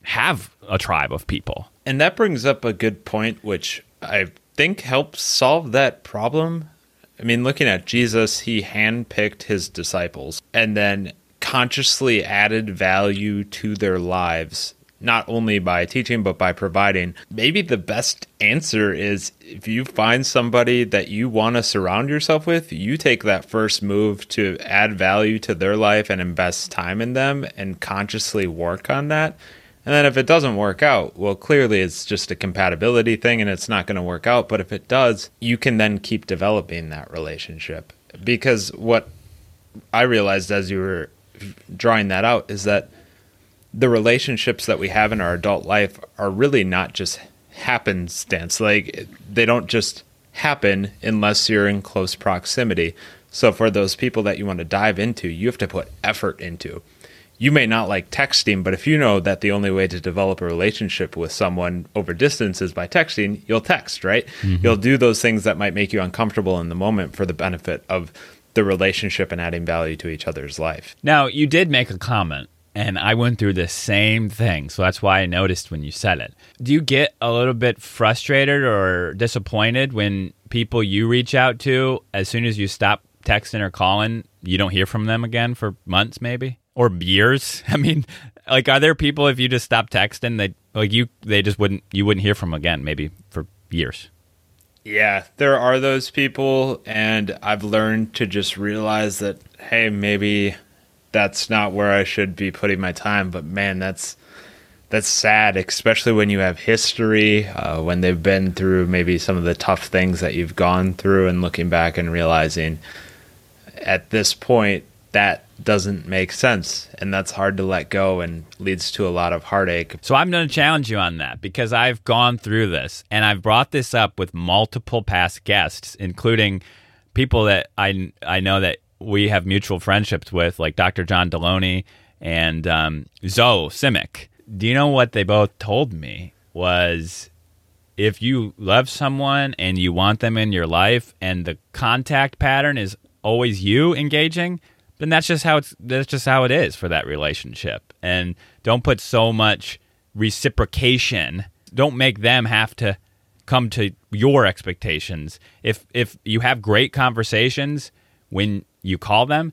have a tribe of people.
And that brings up a good point, which I think helps solve that problem. I mean, looking at Jesus, he handpicked his disciples and then consciously added value to their lives not only by teaching but by providing. Maybe the best answer is if you find somebody that you want to surround yourself with, you take that first move to add value to their life and invest time in them and consciously work on that. And then if it doesn't work out, well, clearly it's just a compatibility thing and it's not going to work out. But if it does, you can then keep developing that relationship. Because what I realized as you were drawing that out is that the relationships that we have in our adult life are really not just happenstance. Like they don't just happen unless you're in close proximity. So for those people that you want to dive into, you have to put effort into. you may not like texting, but if you know that the only way to develop a relationship with someone over distance is by texting, you'll text, right? Mm-hmm. You'll do those things that might make you uncomfortable in the moment for the benefit of the relationship and adding value to each other's life.
Now, you did make a comment, and I went through the same thing. So that's why I noticed when you said it. Do you get a little bit frustrated or disappointed when people you reach out to, as soon as you stop texting or calling, you don't hear from them again for months, maybe? Or years? I mean, like, are there people if you just stop texting that, like, you, they just wouldn't, you wouldn't hear from again, maybe for years?
Yeah, there are those people, and I've learned to just realize that, hey, maybe that's not where I should be putting my time. But man, that's that's sad, especially when you have history, uh, when they've been through maybe some of the tough things that you've gone through, and looking back and realizing at this point that doesn't make sense and that's hard to let go and leads to a lot of heartache.
So I'm going to challenge you on that because I've gone through this and I've brought this up with multiple past guests including people that I I know that we have mutual friendships with like Dr. John Deloney and um, Zoe Simic. Do you know what they both told me was if you love someone and you want them in your life and the contact pattern is always you engaging, then that's just how it's that's just how it is for that relationship. And don't put so much reciprocation. Don't make them have to come to your expectations. If if you have great conversations when you call them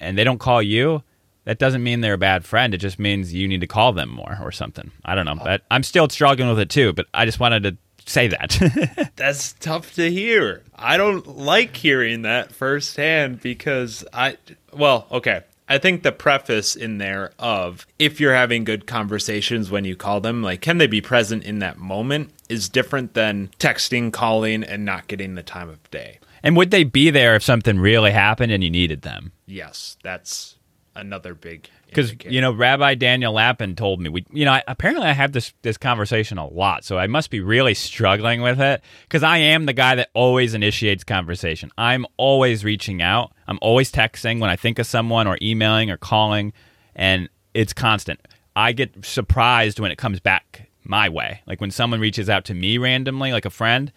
and they don't call you, that doesn't mean they're a bad friend. It just means you need to call them more or something. I don't know. Uh, but I'm still struggling with it too, but I just wanted to say that.
That's tough to hear. I don't like hearing that firsthand because I, well, okay. I think the preface in there of if you're having good conversations when you call them, like can they be present in that moment, is different than texting, calling, and not getting the time of day.
And would they be there if something really happened and you needed them?
Yes, that's another big
because you know Rabbi Daniel Lapin told me we you know I, apparently I have this this conversation a lot, so I must be really struggling with it because I am the guy that always initiates conversation. I'm always reaching out. I'm always texting when I think of someone or emailing or calling, and it's constant. I get surprised when it comes back my way, like when someone reaches out to me randomly, like a friend.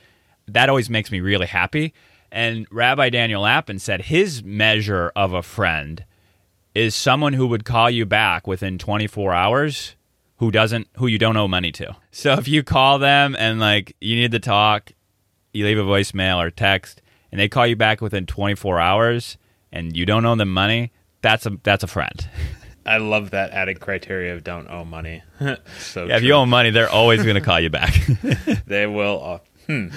That always makes me really happy. And Rabbi Daniel Lapin said his measure of a friend is someone who would call you back within 24 hours who doesn't who you don't owe money to. So if you call them and like you need to talk, you leave a voicemail or text and they call you back within 24 hours and you don't owe them money, that's a that's a friend.
I love that added criteria of don't owe money.
so yeah, if you owe money, they're always going to call you back.
they will. Uh, hmm.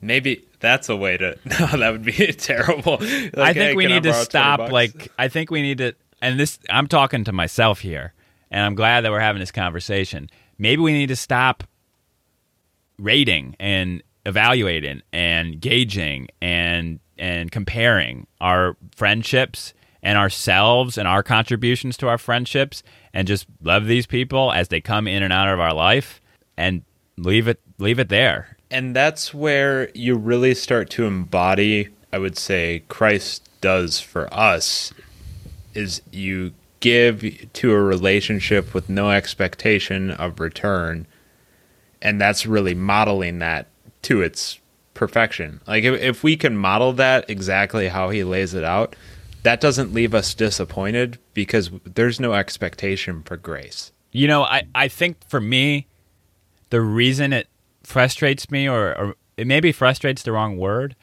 Maybe that's a way to. No, that would be terrible.
Like, I think hey, we need to stop. Like, I think we need to. And this, I'm talking to myself here, and I'm glad that we're having this conversation. Maybe we need to stop rating and evaluating and gauging and and comparing our friendships and ourselves and our contributions to our friendships and just love these people as they come in and out of our life and leave it leave it there
and that's where you really start to embody i would say christ does for us is you give to a relationship with no expectation of return. And that's really modeling that to its perfection. Like if, if we can model that exactly how he lays it out that doesn't leave us disappointed because there's no expectation for grace.
You know i, I think for me the reason it frustrates me, or, or it maybe frustrates the wrong word.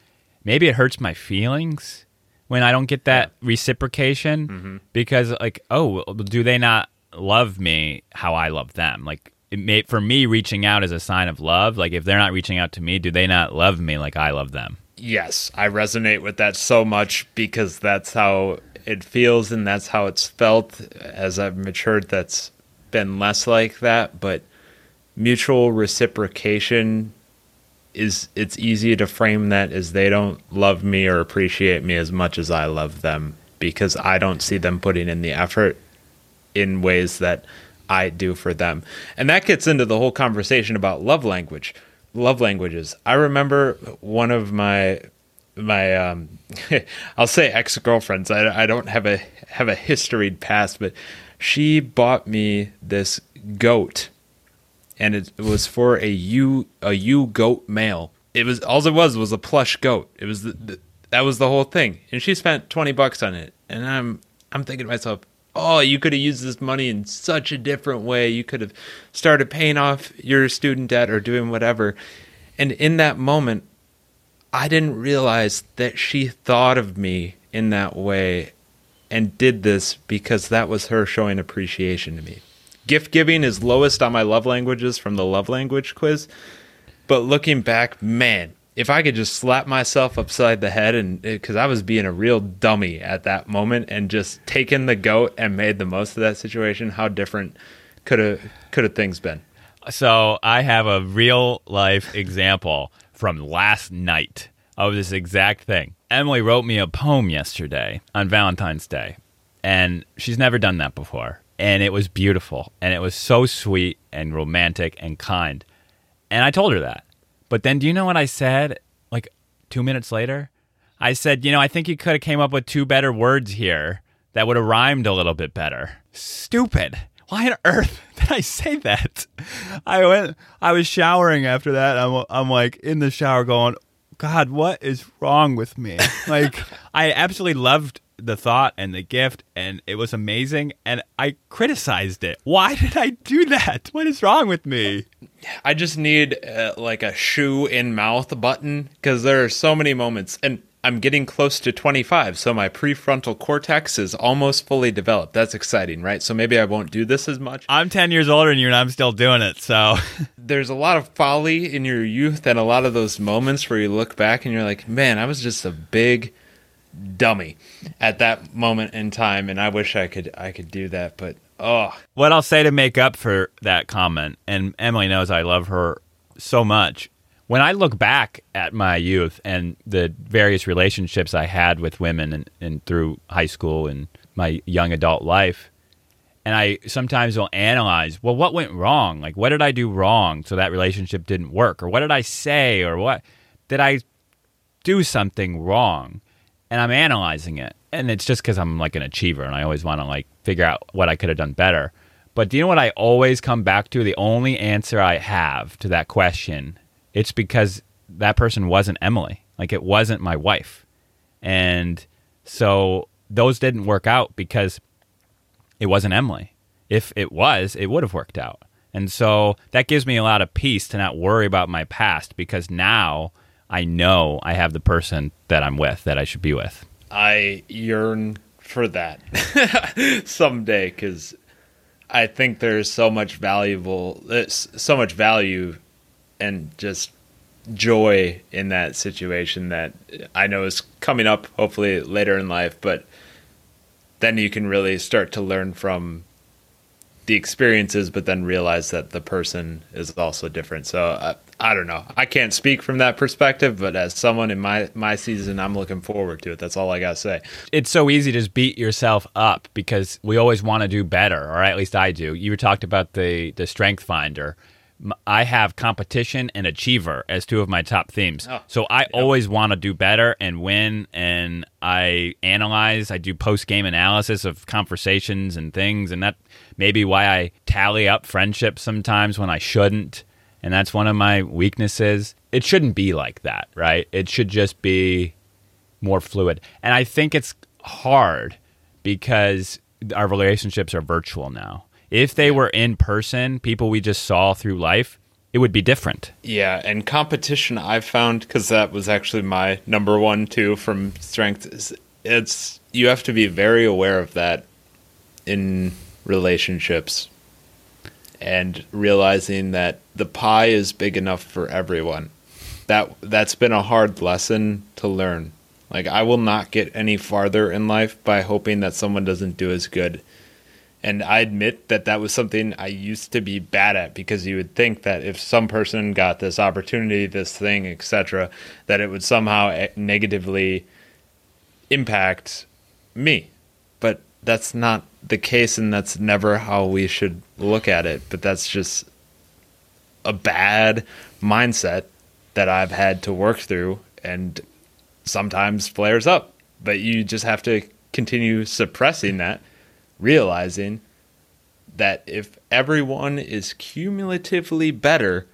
Maybe it hurts my feelings when I don't get that reciprocation mm-hmm. because, like, oh, do they not love me how I love them? Like, it may, for me, reaching out is a sign of love. Like, if they're not reaching out to me, do they not love me like I love them?
Yes, I resonate with that so much because that's how it feels and that's how it's felt. As I've matured, that's been less like that, but mutual reciprocation is it's easy to frame that as they don't love me or appreciate me as much as I love them because I don't see them putting in the effort in ways that I do for them. And that gets into the whole conversation about love language. Love languages. I remember one of my my um I'll say ex-girlfriends. I, I don't have a have a historied past, but She bought me this goat, and it was for a ewe a ewe goat male. It was all it was was a plush goat. It was the, the, that was the whole thing, and she spent twenty bucks on it. And I'm I'm thinking to myself, oh, you could have used this money in such a different way. You could have started paying off your student debt or doing whatever. And in that moment, I didn't realize that she thought of me in that way and did this because that was her showing appreciation to me. Gift giving is lowest on my love languages from the love language quiz. But looking back, man, if I could just slap myself upside the head and eh, because I was being a real dummy at that moment and just taking the goat and made the most of that situation, how different could have could have things been?
So I have a real life example from last night of this exact thing. Emily wrote me a poem yesterday on Valentine's Day, and she's never done that before. And it was beautiful, and it was so sweet and romantic and kind. And I told her that. But then, do you know what I said? Like two minutes later, I said, "You know, I think you could have came up with two better words here that would have rhymed a little bit better." Stupid. Why on earth did I say that? I went. I was showering after that. I'm. I'm like in the shower, going, "God, what is wrong with me?" like, I absolutely loved the thought and the gift and it was amazing and I criticized it. Why did I do that? What is wrong with me?
I just need uh, like a shoe in mouth button because there are so many moments and I'm getting close to 25 so my prefrontal cortex is almost fully developed. That's exciting, right? So maybe I won't do this as much.
I'm 10 years older than you and I'm still doing it. So
there's a lot of folly in your youth and a lot of those moments where you look back and you're like, "Man, I was just a big dummy at that moment in time and I wish I could I could do that but oh
what I'll say to make up for that comment and Emily knows I love her so much when I look back at my youth and the various relationships I had with women and, and through high school and my young adult life and I sometimes will analyze, well, what went wrong? Like, what did I do wrong so that relationship didn't work? Or what did I say? Or what did I do something wrong? And I'm analyzing it. And it's just because I'm like an achiever and I always want to like figure out what I could have done better. But do you know what I always come back to? The only answer I have to that question, it's because that person wasn't Emily. Like it wasn't my wife. And so those didn't work out because it wasn't Emily. If it was, it would have worked out. And so that gives me a lot of peace to not worry about my past because now I know I have the person that I'm with that I should be with.
I yearn for that someday because I think there's so much valuable, so much value, and just joy in that situation that I know is coming up hopefully later in life. But then you can really start to learn from the experiences, but then realize that the person is also different. So uh, I don't know. I can't speak from that perspective, but as someone in my my season, I'm looking forward to it. That's all I gotta say.
It's so easy to just beat yourself up because we always want to do better, or at least I do. You talked about the the Strength Finder. I have competition and achiever as two of my top themes. Oh, so I always want to do better and win. And I analyze, I do post game analysis of conversations and things. And that may be why I tally up friendships sometimes when I shouldn't and that's one of my weaknesses. It shouldn't be like that, right? It should just be more fluid. And I think it's hard because our relationships are virtual now. If they were in person, people we just saw through life, it would be different.
Yeah, and competition I've found cuz that was actually my number 1 too from strength it's you have to be very aware of that in relationships and realizing that the pie is big enough for everyone. That that's been a hard lesson to learn. Like I will not get any farther in life by hoping that someone doesn't do as good. And I admit that that was something I used to be bad at because you would think that if some person got this opportunity, this thing, etc., that it would somehow eh, negatively impact me. But that's not the case and that's never how we should look at it but that's just a bad mindset that I've had to work through and sometimes flares up but you just have to continue suppressing that realizing that if everyone is cumulatively better,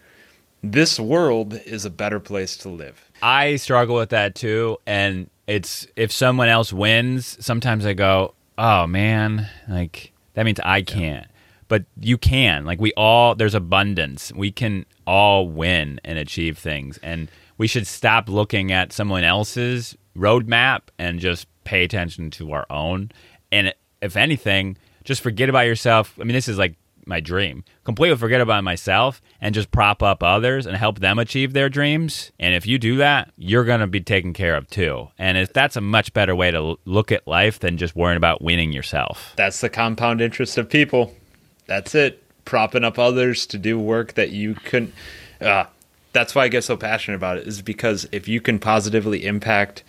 this world is a better place to live.
I struggle with that too. And it's if someone else wins, sometimes I go, oh man, like that means I can't. But you can. Like we all, there's abundance. We can all win and achieve things. And we should stop looking at someone else's roadmap and just pay attention to our own. And if anything, just forget about yourself. I mean, this is like my dream. Completely forget about myself and just prop up others and help them achieve their dreams. And if you do that, you're going to be taken care of too. And that's a much better way to look at life than just worrying about winning yourself.
That's the compound interest of people. That's it. Propping up others to do work that you couldn't. Uh, that's why I get so passionate about it, is because if you can positively impact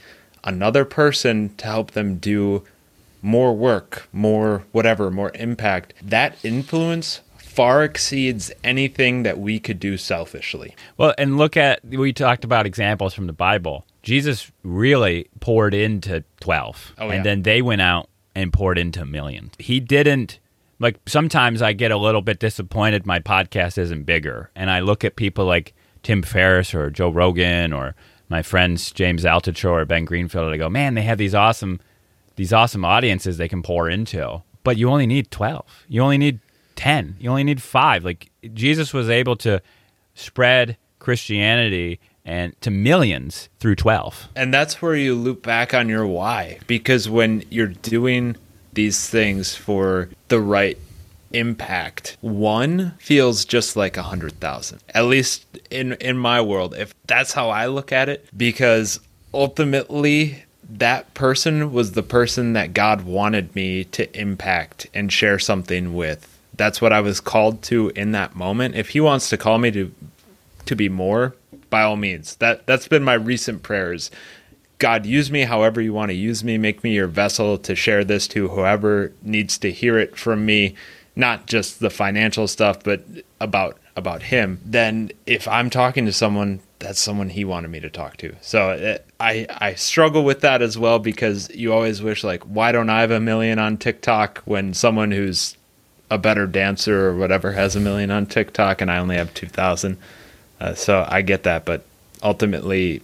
another person to help them do more work, more whatever, more impact, that influence far exceeds anything that we could do selfishly.
Well, and look at, we talked about examples from the Bible. Jesus really poured into 12,
Oh,
and then they went out and poured into millions. He didn't, like, sometimes I get a little bit disappointed my podcast isn't bigger. And I look at people like Tim Ferriss or Joe Rogan or my friends James Altucher or Ben Greenfield, and I go, man, they have these awesome these awesome audiences they can pour into. But you only need 12. You only need 10. You only need 5. Like Jesus was able to spread Christianity and to millions through 12.
And that's where you loop back on your why. Because when you're doing these things for the right impact, one feels just like a hundred thousand. At least in in my world, if that's how I look at it, because ultimately that person was the person that God wanted me to impact and share something with. That's what I was called to in that moment. If he wants to call me to to be more, by all means. That that's been my recent prayers. God, use me however you want to use me. Make me your vessel to share this to whoever needs to hear it from me, not just the financial stuff, but about about him. Then if I'm talking to someone, that's someone he wanted me to talk to. So it, I I struggle with that as well because you always wish like why don't I have a million on TikTok when someone who's a better dancer or whatever has a million on TikTok and I only have 2000. Uh, so I get that, but ultimately,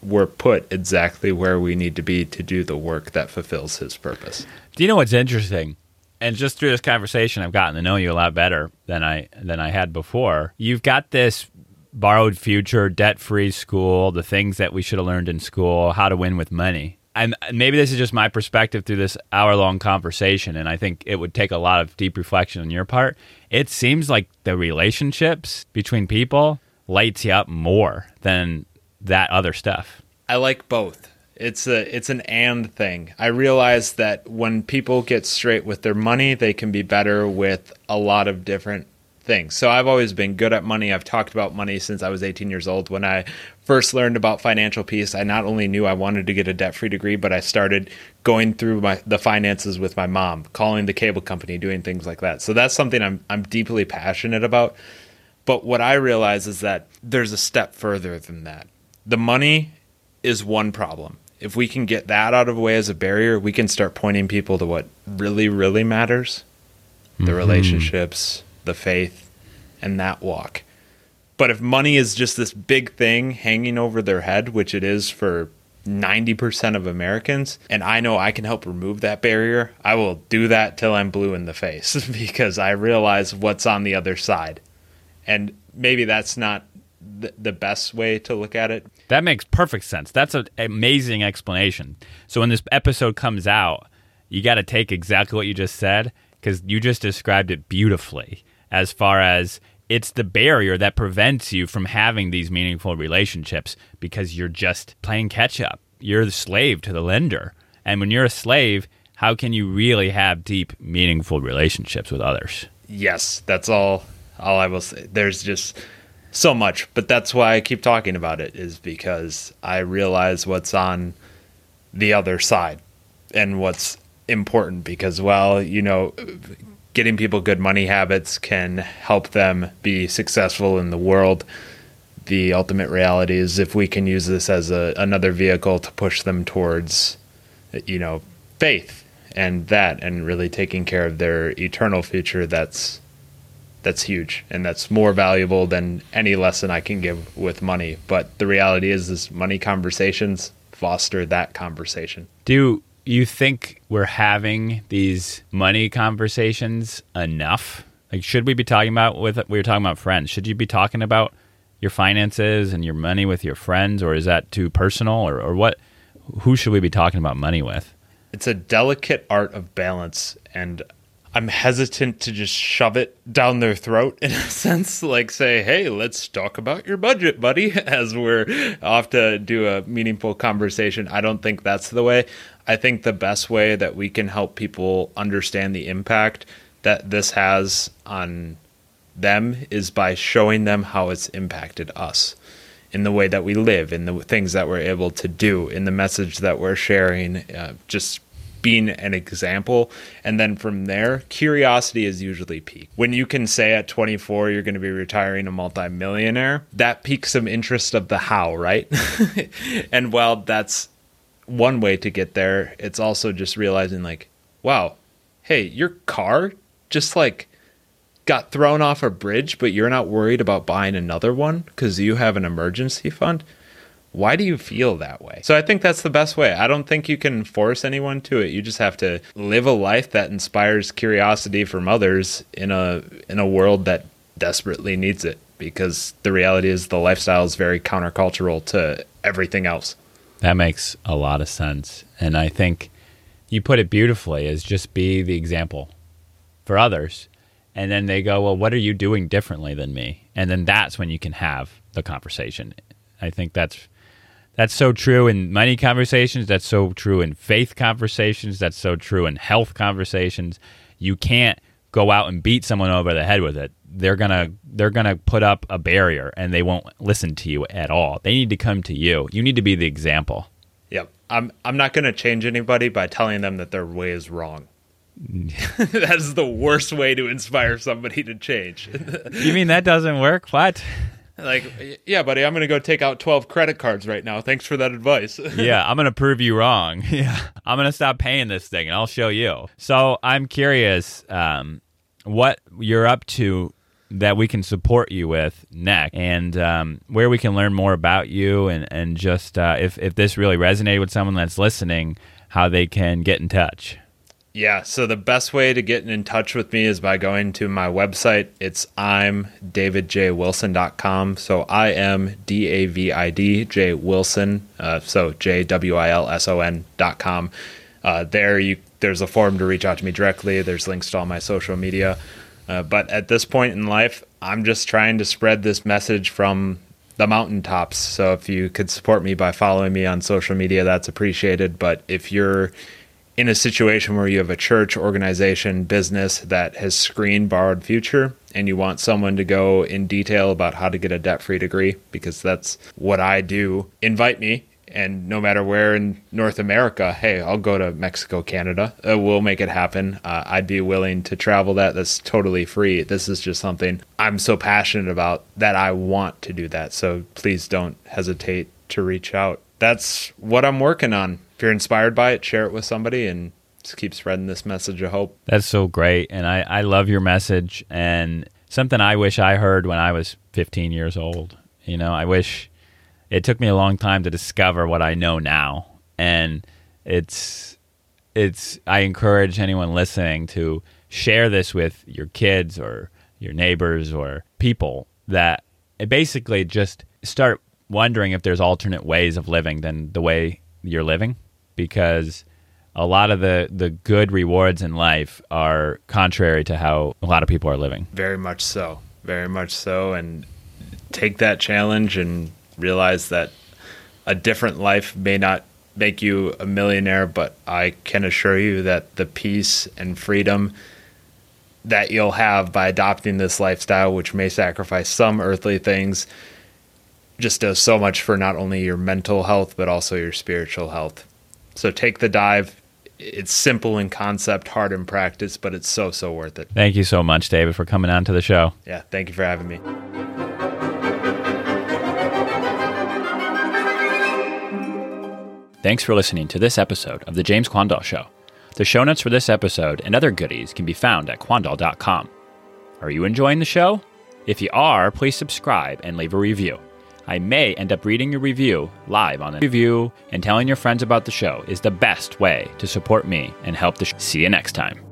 we're put exactly where we need to be to do the work that fulfills His purpose.
Do you know what's interesting? And just through this conversation, I've gotten to know you a lot better than I than I had before. You've got this borrowed future, debt free school, the things that we should have learned in school, how to win with money. And maybe this is just my perspective through this hour long conversation, and I think it would take a lot of deep reflection on your part. It seems like the relationships between people lights you up more than that other stuff.
I like both. It's a it's an and thing. I realize that when people get straight with their money, they can be better with a lot of different things. So I've always been good at money. I've talked about money since I was 18 years old. When I first learned about financial peace, I not only knew I wanted to get a debt-free degree, but I started going through my the finances with my mom, calling the cable company, doing things like that. So that's something I'm I'm deeply passionate about. But what I realize is that there's a step further than that. The money is one problem. If we can get that out of the way as a barrier, we can start pointing people to what really, really matters the mm-hmm. relationships, the faith, and that walk. But if money is just this big thing hanging over their head, which it is for 90% of Americans, and I know I can help remove that barrier, I will do that till I'm blue in the face because I realize what's on the other side. And maybe that's not the, the best way to look at it.
That makes perfect sense. That's an amazing explanation. So when this episode comes out, you got to take exactly what you just said because you just described it beautifully as far as it's the barrier that prevents you from having these meaningful relationships because you're just playing catch up. You're the slave to the lender. And when you're a slave, how can you really have deep, meaningful relationships with others?
Yes, that's all all I will say. There's just so much, but that's why I keep talking about it is because I realize what's on the other side and what's important because well, you know, getting people good money habits can help them be successful in the world. The ultimate reality is if we can use this as a, another vehicle to push them towards you know, faith and that and really taking care of their eternal future that's that's huge and that's more valuable than any lesson I can give with money. But the reality is is money conversations foster that conversation.
Do you think we're having these money conversations enough? Like should we be talking about with we were talking about friends. Should you be talking about your finances and your money with your friends or is that too personal or, or what who should we be talking about money with?
It's a delicate art of balance and I'm hesitant to just shove it down their throat in a sense, like say, hey, let's talk about your budget, buddy, as we're off to do a meaningful conversation. I don't think that's the way. I think the best way that we can help people understand the impact that this has on them is by showing them how it's impacted us in the way that we live, in the things that we're able to do, in the message that we're sharing, uh, just being an example. And then from there, curiosity is usually peak. When you can say at 24 you're going to be retiring a multimillionaire, that piques some interest of the how, right? and while that's one way to get there, it's also just realizing like, wow, hey, your car just like got thrown off a bridge, but you're not worried about buying another one because you have an emergency fund why do you feel that way? So I think that's the best way. I don't think you can force anyone to it. You just have to live a life that inspires curiosity from others in a in a world that desperately needs it because the reality is the lifestyle is very countercultural to everything else.
That makes a lot of sense. And I think you put it beautifully is just be the example for others. And then they go, Well, what are you doing differently than me? And then that's when you can have the conversation. I think that's that's so true in money conversations. That's so true in faith conversations. That's so true in health conversations. You can't go out and beat someone over the head with it. They're gonna they're gonna put up a barrier and they won't listen to you at all. They need to come to you. You need to be the example.
Yep. I'm I'm not gonna change anybody by telling them that their way is wrong. that is the worst way to inspire somebody to change.
you mean that doesn't work? What?
Like, yeah, buddy, I'm going to go take out 12 credit cards right now. Thanks for that advice.
yeah, I'm going to prove you wrong. Yeah. I'm going to stop paying this thing and I'll show you. So I'm curious um, what you're up to that we can support you with next and um, where we can learn more about you and, and just uh, if, if this really resonated with someone that's listening, how they can get in touch.
Yeah, so the best way to get in touch with me is by going to my website. It's I'm davidjwilson.com. So I am D A V I D J Wilson. Uh, so J W I L S O N.com. Uh, there you there's a form to reach out to me directly. There's links to all my social media. Uh, but at this point in life, I'm just trying to spread this message from the mountaintops. So if you could support me by following me on social media, that's appreciated. But if you're in a situation where you have a church, organization, business that has screened borrowed future and you want someone to go in detail about how to get a debt free degree, because that's what I do, invite me. And no matter where in North America, hey, I'll go to Mexico, Canada. Uh, we'll make it happen. Uh, I'd be willing to travel that. That's totally free. This is just something I'm so passionate about that I want to do that. So please don't hesitate to reach out. That's what I'm working on if you're inspired by it, share it with somebody and just keep spreading this message of hope.
That's so great. And I, I love your message and something I wish I heard when I was 15 years old. You know, I wish it took me a long time to discover what I know now. And it's, it's, I encourage anyone listening to share this with your kids or your neighbors or people that basically just start wondering if there's alternate ways of living than the way you're living because a lot of the, the good rewards in life are contrary to how a lot of people are living.
Very much so. Very much so. And take that challenge and realize that a different life may not make you a millionaire, but I can assure you that the peace and freedom that you'll have by adopting this lifestyle, which may sacrifice some earthly things, just does so much for not only your mental health, but also your spiritual health. So take the dive. It's simple in concept, hard in practice, but it's so, so worth it.
Thank you so much, David, for coming on to the show.
Yeah, thank you for having me.
Thanks for listening to this episode of The James Quandahl Show. The show notes for this episode and other goodies can be found at quandal.com. Are you enjoying the show? If you are, please subscribe and leave a review. I may end up reading your review live on the review, and telling your friends about the show is the best way to support me and help the show. See you next time.